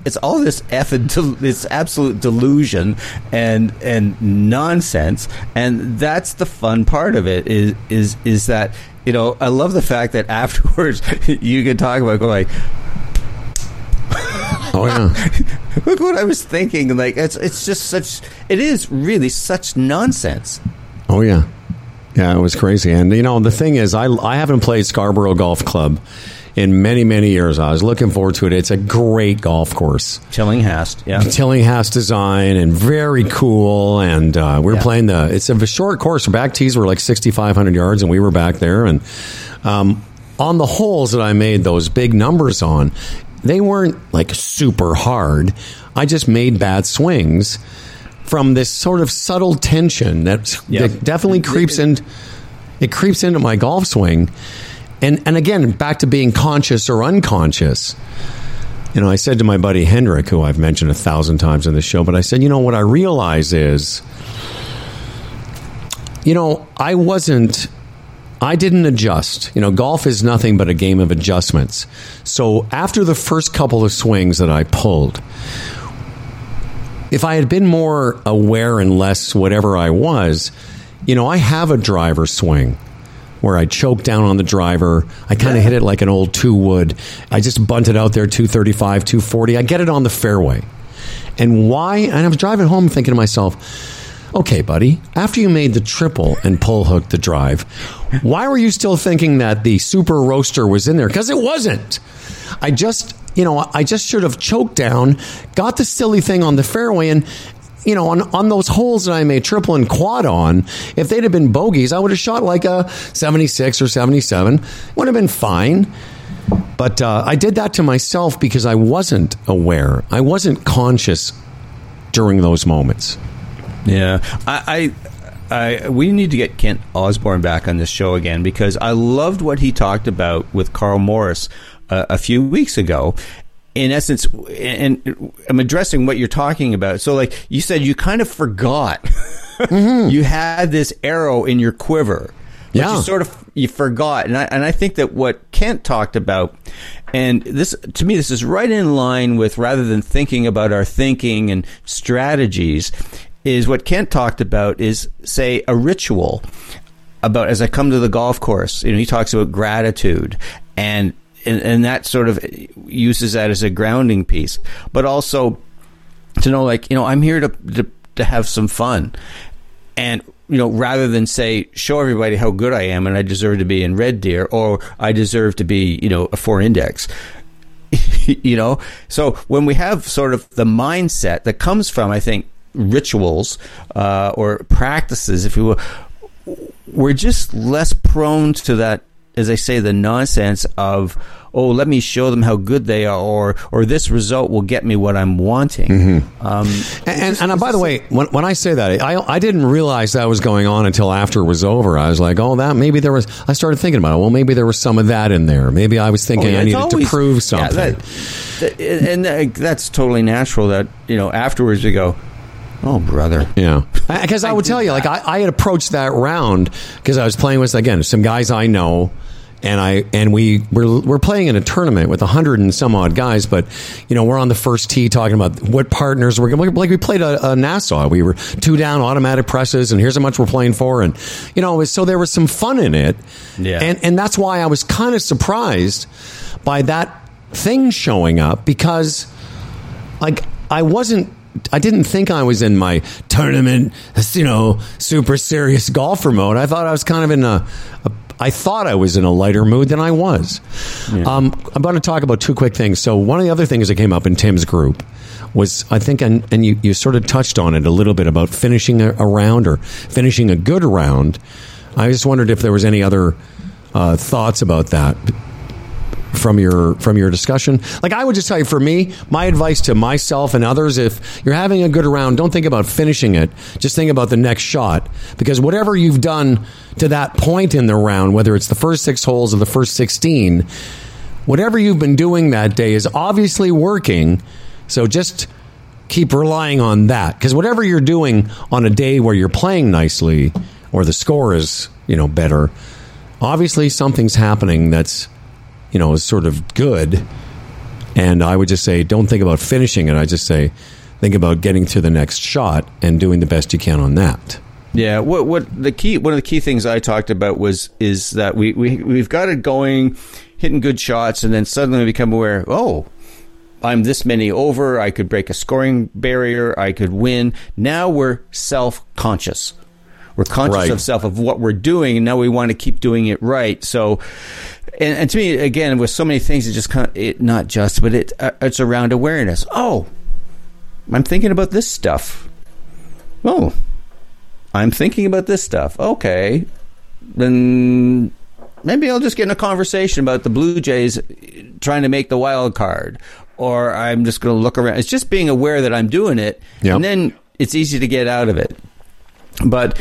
it's all this effing del- this absolute delusion and and nonsense and that's the fun part of it is is is that you know I love the fact that afterwards you can talk about going Oh yeah. look what I was thinking like it's it's just such it is really such nonsense Oh yeah, yeah, it was crazy. And you know, the thing is, I I haven't played Scarborough Golf Club in many many years. I was looking forward to it. It's a great golf course. Tillinghast yeah Tillinghast design and very cool. And uh, we are Yeah. playing the. It's a short course. Back tees were like sixty five hundred yards, and we were back there. And um, on the holes that I made those big numbers on, they weren't like super hard. I just made bad swings from this sort of subtle tension that, Yeah. that definitely creeps in. it creeps into my golf swing. And and again, back to being conscious or unconscious. You know, I said to my buddy Hendrik, who I've mentioned a thousand times in the show, but I said, you know, what I realize is, you know, I wasn't, I didn't adjust. You know, golf is nothing but a game of adjustments. So after the first couple of swings that I pulled, if I had been more aware and less whatever I was, you know, I have a driver swing where I choke down on the driver. I kind of hit it like an old two wood. I just bunt it out there 235, 240. I get it on the fairway. And why? And I was driving home thinking to myself, okay, buddy, after you made the triple and pull hook the drive, why were you still thinking that the super roaster was in there? Because it wasn't. I just, you know, I just should have choked down, got the silly thing on the fairway, and you know, on, on those holes that I made triple and quad on, if they'd have been bogeys, I would have shot like a 76 or 77. Would have been fine. But uh, I did that to myself because I wasn't aware. I wasn't conscious during those moments. Yeah, I, I, I, we need to get Kent Osborne back on this show again because I loved what he talked about with Carl Morris uh, a few weeks ago. In essence, and I'm addressing what you're talking about. So, like you said, you kind of forgot Mm-hmm. you had this arrow in your quiver. But Yeah. you sort of you forgot, and I and I think that what Kent talked about, and this to me, this is right in line with rather than thinking about our thinking and strategies, is what Kent talked about is say a ritual about as I come to the golf course. You know, he talks about gratitude and and, and that sort of uses that as a grounding piece, but also to know like you know I'm here to to, to have some fun, and you know rather than say show everybody how good I am and I deserve to be in red deer or I deserve to be you know a four index. you know, so when we have sort of the mindset that comes from, I think, rituals uh, or practices, if you will, we're just less prone to that, as I say, the nonsense of, oh, let me show them how good they are, or or this result will get me what I'm wanting. Um, And, and, and by the way, when, when I say that, I, I didn't realize that was going on until after it was over. I was like, oh, that maybe there was. I started thinking about it. Well, maybe there was some of that in there. Maybe I was thinking Oh, yeah, I needed always- to prove yeah, something. that- that- and that's totally natural. That you know, afterwards you go, oh, brother. Yeah, because I, would tell you, like I, I had approached that round because I was playing with again some guys I know, and I and we we're we're playing in a tournament with a hundred and some odd guys, but you know we're on the first tee talking about what partners we're going. Like we played a, a Nassau, we were two down automatic presses, and here's how much we're playing for, and you know so there was some fun in it, Yeah. and and that's why I was kind of surprised by that thing showing up because like I wasn't I didn't think I was in my tournament, you know, super serious golfer mode. I thought I was kind of in a, a I thought I was in a lighter mood than I was. Um, I'm going to talk about two quick things. So one of the other things that came up in Tim's group was I think, and, and you, you sort of touched on it a little bit about finishing a, a round or finishing a good round. I just wondered if there was any other uh, thoughts about that from your from your discussion. Like I would just tell you, for me, my advice to myself and others: if you're having a good round, don't think about finishing it. Just think about the next shot, because whatever you've done to that point in the round, whether it's the first six holes or the first sixteen, whatever you've been doing that day is obviously working. So just keep relying on that, because whatever you're doing on a day where you're playing nicely or the score is you know better, obviously something's happening that's you know, is sort of good. And I would just say, don't think about finishing it. I just say, think about getting to the next shot and doing the best you can on that. Yeah, what what the key one of the key things I talked about was is that we we we've got it going, hitting good shots, and then suddenly we become aware. Oh, I'm this many over. I could break a scoring barrier. I could win. Now we're self conscious. We're conscious Right. of self of what we're doing, and now we want to keep doing it right. So, and, and to me, again, with so many things, it just kind of, it not just, but it uh, it's around awareness. Oh, I'm thinking about this stuff. Oh, I'm thinking about this stuff. Okay. Then maybe I'll just get in a conversation about the Blue Jays trying to make the wild card. Or I'm just going to look around. It's just being aware that I'm doing it. Yep. And then it's easy to get out of it. But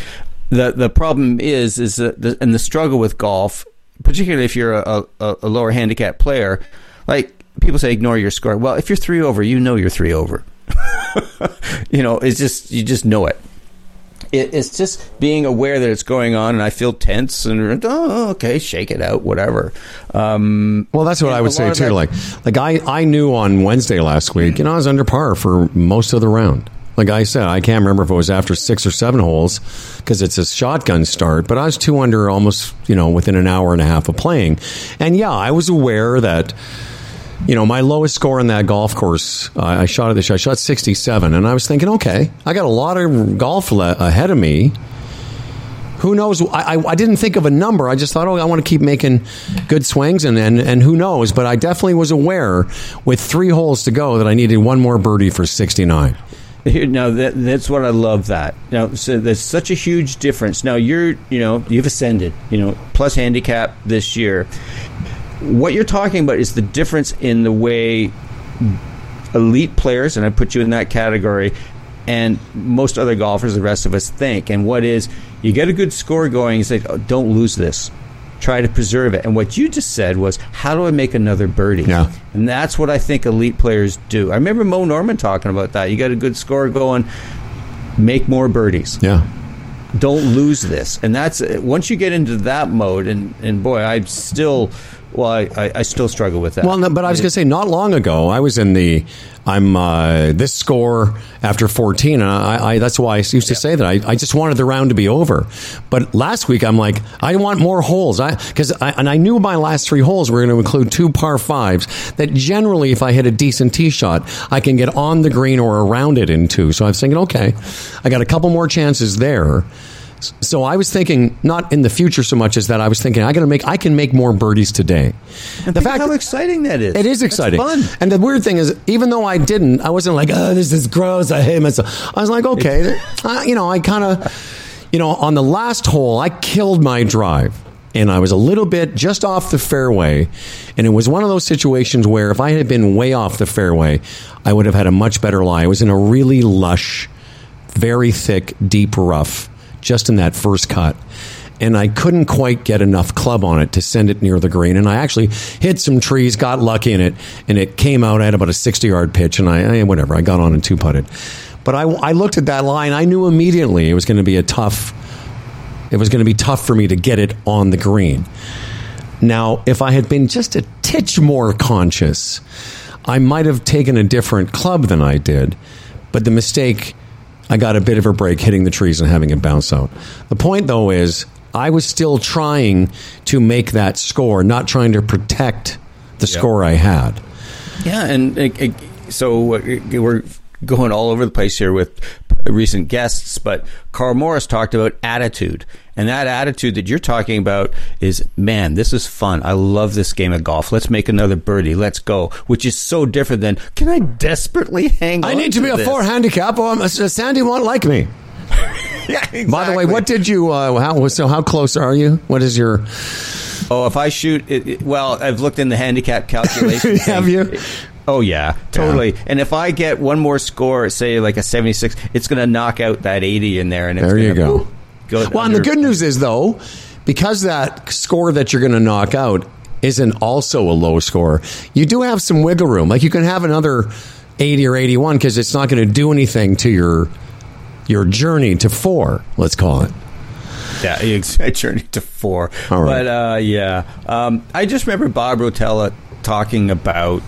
the the problem is is that the, and the struggle with golf, particularly if you're a, a, a lower handicap player, like people say, ignore your score. Well, if you're three over, you know you're three over. you know, it's just you just know it. it. It's just being aware that it's going on, and I feel tense, and oh, okay, shake it out, whatever. Um, Well, that's what I would say too. that- Like, like I, I knew on Wednesday last week, you know, I was under par for most of the round. Like I said, I can't remember if it was after six or seven holes because it's a shotgun start, but I was two under almost, you know, within an hour and a half of playing. And yeah, I was aware that, you know, my lowest score in that golf course, uh, I shot at this, I shot 67, and I was thinking, okay, I got a lot of golf le- ahead of me who knows? I, I, I didn't think of a number. I just thought, oh, I want to keep making good swings, and, and, and who knows? But I definitely was aware with three holes to go that I needed one more birdie for 69. Here, now that, that's what I love. That now, so there's such a huge difference. Now you're, you know, you've ascended, you know, plus handicap this year. What you're talking about is the difference in the way elite players, and I put you in that category, and most other golfers, the rest of us think. And what is, you get a good score going, you say, oh, don't lose this. Try to preserve it. And what you just said was, how do I make another birdie? Yeah. And that's what I think elite players do. I remember Moe Norman talking about that. You got a good score going, make more birdies. Yeah. Don't lose this. And that's once you get into that mode, and, and boy, I'm still, well, I, I, I still struggle with that. Well, no, but I was going to say, not long ago, I was in the, I'm uh, this score after 14, and I, I that's why I used to say that I, I just wanted the round to be over. But last week, I'm like, I want more holes, I because I, and I knew my last three holes were going to include two par fives. That generally, if I hit a decent tee shot, I can get on the green or around it in two. So I was thinking, okay, I got a couple more chances there. So I was thinking, not in the future so much as that I was thinking, I got to make, I can make more birdies today. And the fact how exciting that is. It is That's exciting. fun. And the weird thing is, even though I didn't, I wasn't like, oh, this is gross. I hate myself. I was like, okay, uh, you know, I kind of, you know, on the last hole, I killed my drive. And I was a little bit just off the fairway. And it was one of those situations where if I had been way off the fairway, I would have had a much better lie. It was in a really lush, very thick, deep rough, just in that first cut. And I couldn't quite get enough club on it to send it near the green. And I actually hit some trees, got lucky in it, and it came out at about a 60 yard pitch. And I, I whatever, I got on and two putted. But I, I looked at that line, I knew immediately it was going to be a tough, it was going to be tough for me to get it on the green. Now, if I had been just a titch more conscious, I might have taken a different club than I did. But the mistake, I got a bit of a break hitting the trees and having it bounce out. The point, though, is I was still trying to make that score, not trying to protect the score I had. Yeah, and uh, uh, so we're going all over the place here with recent guests, but Carl Morris talked about attitude. And that attitude that you're talking about is, man, this is fun. I love this game of golf. Let's make another birdie. Let's go. Which is so different than, can I desperately hang on? I need to be a four handicap, or I'm- Sandy won't like me. Yeah, By the way, what did you? Uh, how so? How close are you? What is your? Oh, if I shoot it, it- well, I've looked in the handicap calculation. Have you? Oh yeah, totally. And if I get one more score, say like a seventy-six, it's going to knock out that eighty in there. And it's There you go. whew, go Well, and the good news is though, because that score that you're going to knock out isn't also a low score, you do have some wiggle room. Like you can have another 80 or 81 because it's not going to do anything to your your journey to four. Let's call it. Yeah, I journeyed to four. All right. But uh, yeah, um, I just remember Bob Rotella talking about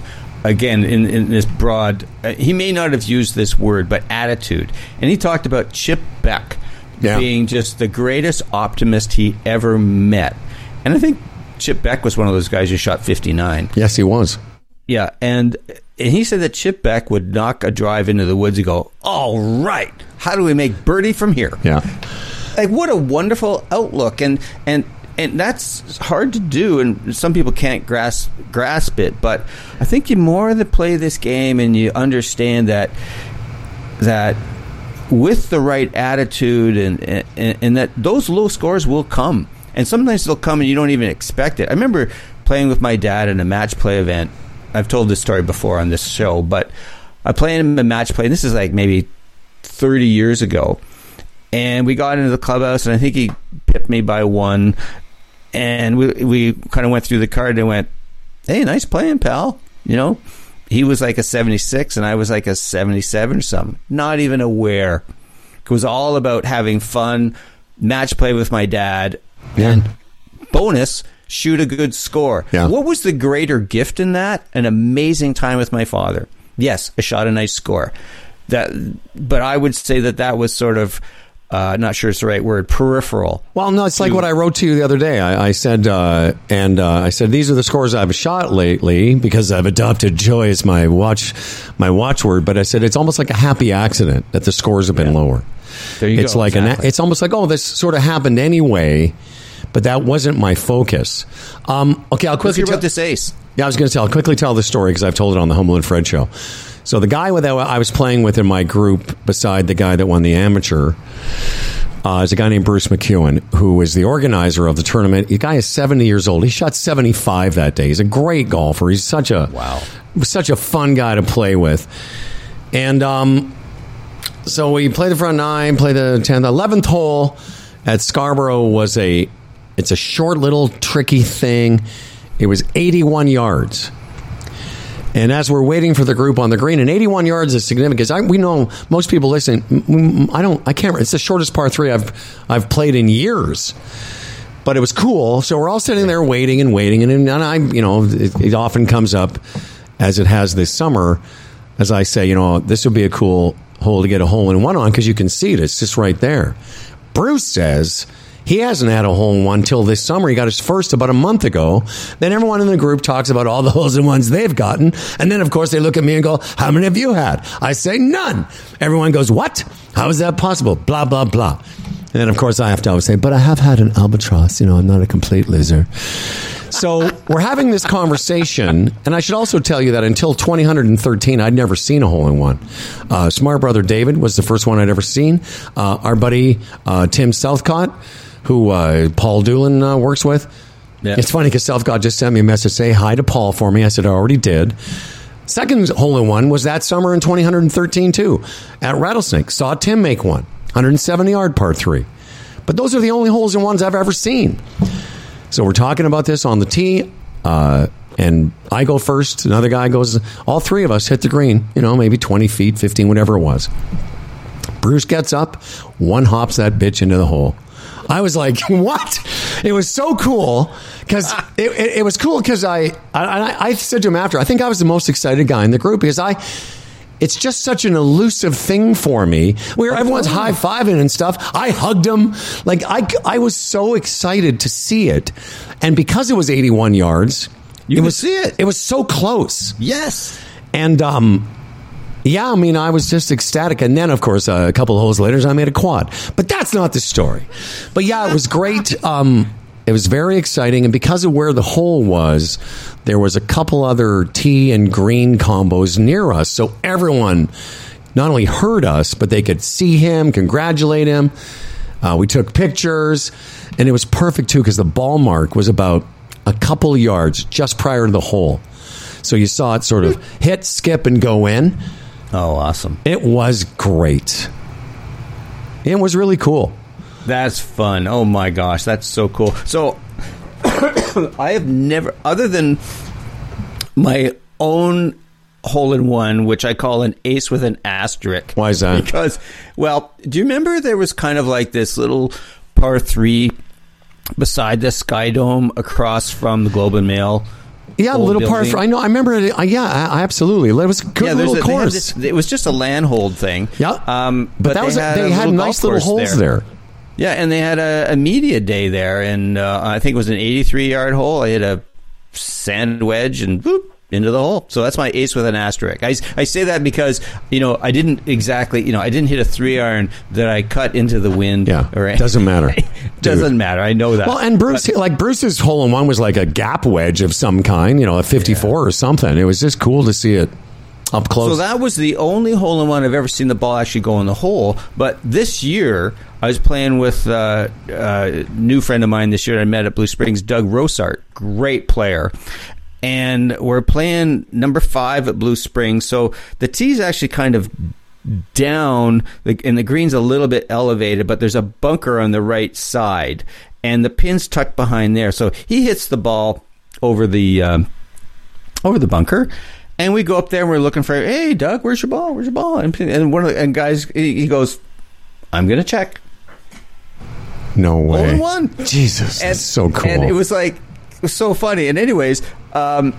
again in, in this broad. Uh, he may not have used this word, but attitude, and he talked about Chip Beck Yeah. being just the greatest optimist he ever met, and I think Chip Beck was one of those guys who shot fifty nine. Yes, he was. Yeah, and and he said that Chip Beck would knock a drive into the woods and go, "All right, how do we make birdie from here?" Yeah. like what a wonderful outlook and and and that's hard to do and some people can't grasp grasp it but i think you more that play this game and you understand that that with the right attitude and, and and that those low scores will come and sometimes they'll come and you don't even expect it i remember playing with my dad in a match play event i've told this story before on this show but i played him a match play and this is like maybe 30 years ago and we got into the clubhouse, and I think he pipped me by one. And we we kind of went through the card and went, "Hey, nice playing, pal." You know, he was like a seventy six, and I was like a seventy seven or something. Not even aware. It was all about having fun, match play with my dad, Yeah. bonus shoot a good score. Yeah. What was the greater gift in that? An amazing time with my father. Yes, I shot a nice score. That, but I would say that that was sort of, uh, not sure it's the right word, peripheral. Well, no, it's like what I wrote to you the other day. I, I said, uh, and uh, I said these are the scores I've shot lately because I've adopted joy as my watch, my watchword. But I said it's almost like a happy accident that the scores have been lower. There you it's go, like an, it's almost like oh, this sort of happened anyway, but that wasn't my focus. Um, okay, I'll quickly tell- this ace. yeah, I was going to tell. I'll quickly tell the story because I've told it on the Humble and Fred show. So the guy that I was playing with in my group, beside the guy that won the amateur, uh, is a guy named Bruce McEwen, who was the organizer of the tournament. The guy is seventy years old. He shot seventy five that day. He's a great golfer. He's such a Wow. such a fun guy to play with. And um, so we play the front nine, play the tenth, eleventh hole at Scarborough was a it's a short little tricky thing. It was eighty one yards. And as we're waiting for the group on the green, and 81 yards is significant. I, we know most people listen. I don't. I can't. It's the shortest par three I've I've played in years. But it was cool. So we're all sitting there waiting and waiting, and, and I, you know, it, it often comes up as it has this summer. As I say, you know, this would be a cool hole to get a hole in one on because you can see it. It's just right there. Bruce says he hasn't had a hole in one till this summer. He got his first about a month ago. Then everyone in the group talks about all the holes in ones they've gotten. And then, of course, they look at me and go, How many have you had? I say, None. Everyone goes, What? How is that possible? Blah, blah, blah. And then, of course, I have to always say, But I have had an albatross. You know, I'm not a complete loser. So we're having this conversation, and I should also tell you that until 2013, I'd never seen a hole in one. Uh, Smart Brother David was the first one I'd ever seen. Uh, our buddy uh, Tim Southcott, who uh, Paul Doolin uh, works with. Yeah. It's funny because Southcott just sent me a message, say hi to Paul for me. I said I already did. Second hole in one was that summer in 2013 too, at Rattlesnake. Saw Tim make one, 170 yard par three. But those are the only holes in ones I've ever seen. So we're talking about this on the tee, uh, and I go first. Another guy goes. All three of us hit the green. You know, maybe twenty feet, fifteen, whatever it was. Bruce gets up, one hops that bitch into the hole. I was like, "What?" It was so cool because it, it, it was cool because I, I I said to him after, I think I was the most excited guy in the group because I. It's just such an elusive thing for me where everyone's high fiving and stuff. I hugged him. Like, I, I was so excited to see it. And because it was 81 yards, You it could was, see it. It was so close. Yes. And, um, yeah, I mean, I was just ecstatic. And then, of course, uh, a couple of holes later, I made a quad. But that's not the story. But yeah, it was great. Um, it was very exciting. And because of where the hole was, there was a couple other tee and green combos near us. So everyone not only heard us, but they could see him, congratulate him. Uh, we took pictures. And it was perfect, too, because the ball mark was about a couple yards just prior to the hole. So you saw it sort of hit, skip, and go in. Oh, awesome. It was great. It was really cool. That's fun. Oh my gosh, that's so cool. So I have never other than my own hole in one, which I call an ace with an asterisk. Why is that? Because well, do you remember there was kind of like this little par three beside the Sky Dome across from the Globe and Mail? Yeah, little par. building? I know. I remember it. Uh, yeah, I, I absolutely. It was a good Yeah, little a, course. this, it was just a landhold thing. yeah, um, but, that they was had, they a had little nice little holes there. Yeah, and they had a, a media day there, and uh, I think it was an 83 yard hole. I hit a sand wedge and boop into the hole. So that's my ace with an asterisk. I, I say that because you know I didn't exactly you know I didn't hit a three iron that I cut into the wind. Yeah, or doesn't matter. doesn't Dude. matter. I know that. Well, and Bruce, like Bruce's hole in one was like a gap wedge of some kind. You know, a fifty-four or something. It was just cool to see it up close. So that was the only hole in one I've ever seen the ball actually go in the hole. But this year, I was playing with uh, a new friend of mine this year I met at Blue Springs, Doug Rosart, great player. And we're playing number five at Blue Springs. So the tee's actually kind of down, and the green's a little bit elevated, but there's a bunker on the right side, and the pin's tucked behind there. So he hits the ball over the um, over the bunker. And we go up there and we're looking for, hey, Doug, where's your ball? Where's your ball? And, and one of the and guys, he he goes, I'm going to check. No way. Hole one. Jesus, that's so cool. And it was like was so funny. And anyways, um,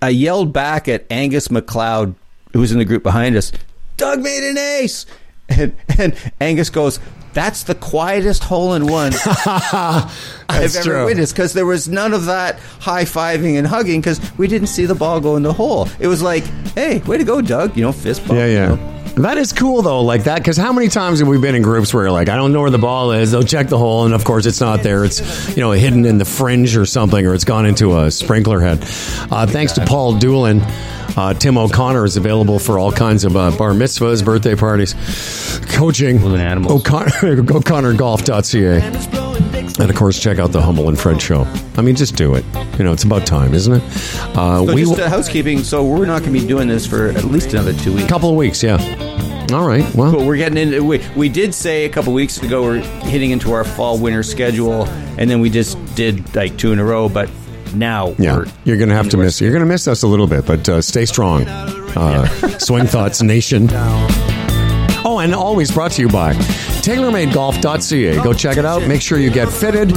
I yelled back at Angus McLeod, who was in the group behind us. Doug made an ace, and and Angus goes. That's the quietest hole in one I've ever true. witnessed because there was none of that high fiving and hugging because we didn't see the ball go in the hole. It was like, hey, way to go, Doug! You know, fist bump. Yeah, you yeah. know. That is cool though, like that. Because how many times have we been in groups where like I don't know where the ball is? They'll check the hole, and of course it's not there. It's you know hidden in the fringe or something, or it's gone into a sprinkler head. Uh, thanks to Paul Doolin, uh, Tim O'Connor is available for all kinds of uh, bar mitzvahs, birthday parties, coaching. With animals. O'Connor, O'ConnorGolf.ca. And of course, check out the Humble and Fred show. I mean, just do it. You know, it's about time, isn't it? Uh, So we just uh, housekeeping. So we're not going to be doing this for at least another two weeks. A couple of weeks, yeah. All right. Well, But we're getting into. We, we did say a couple weeks ago we're hitting into our fall winter schedule, and then we just did like two in a row. But now, Yeah, we're you're going to have to miss. You're going to miss us a little bit, but uh, stay strong. Uh, Swing Thoughts Nation. Oh, and always brought to you by TaylorMadeGolf.ca. Go check it out. Make sure you get fitted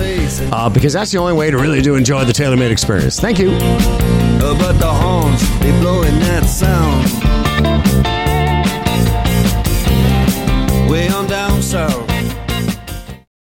uh, because that's the only way to really do enjoy the TaylorMade experience. Thank you. But the horns, they blowing that sound. so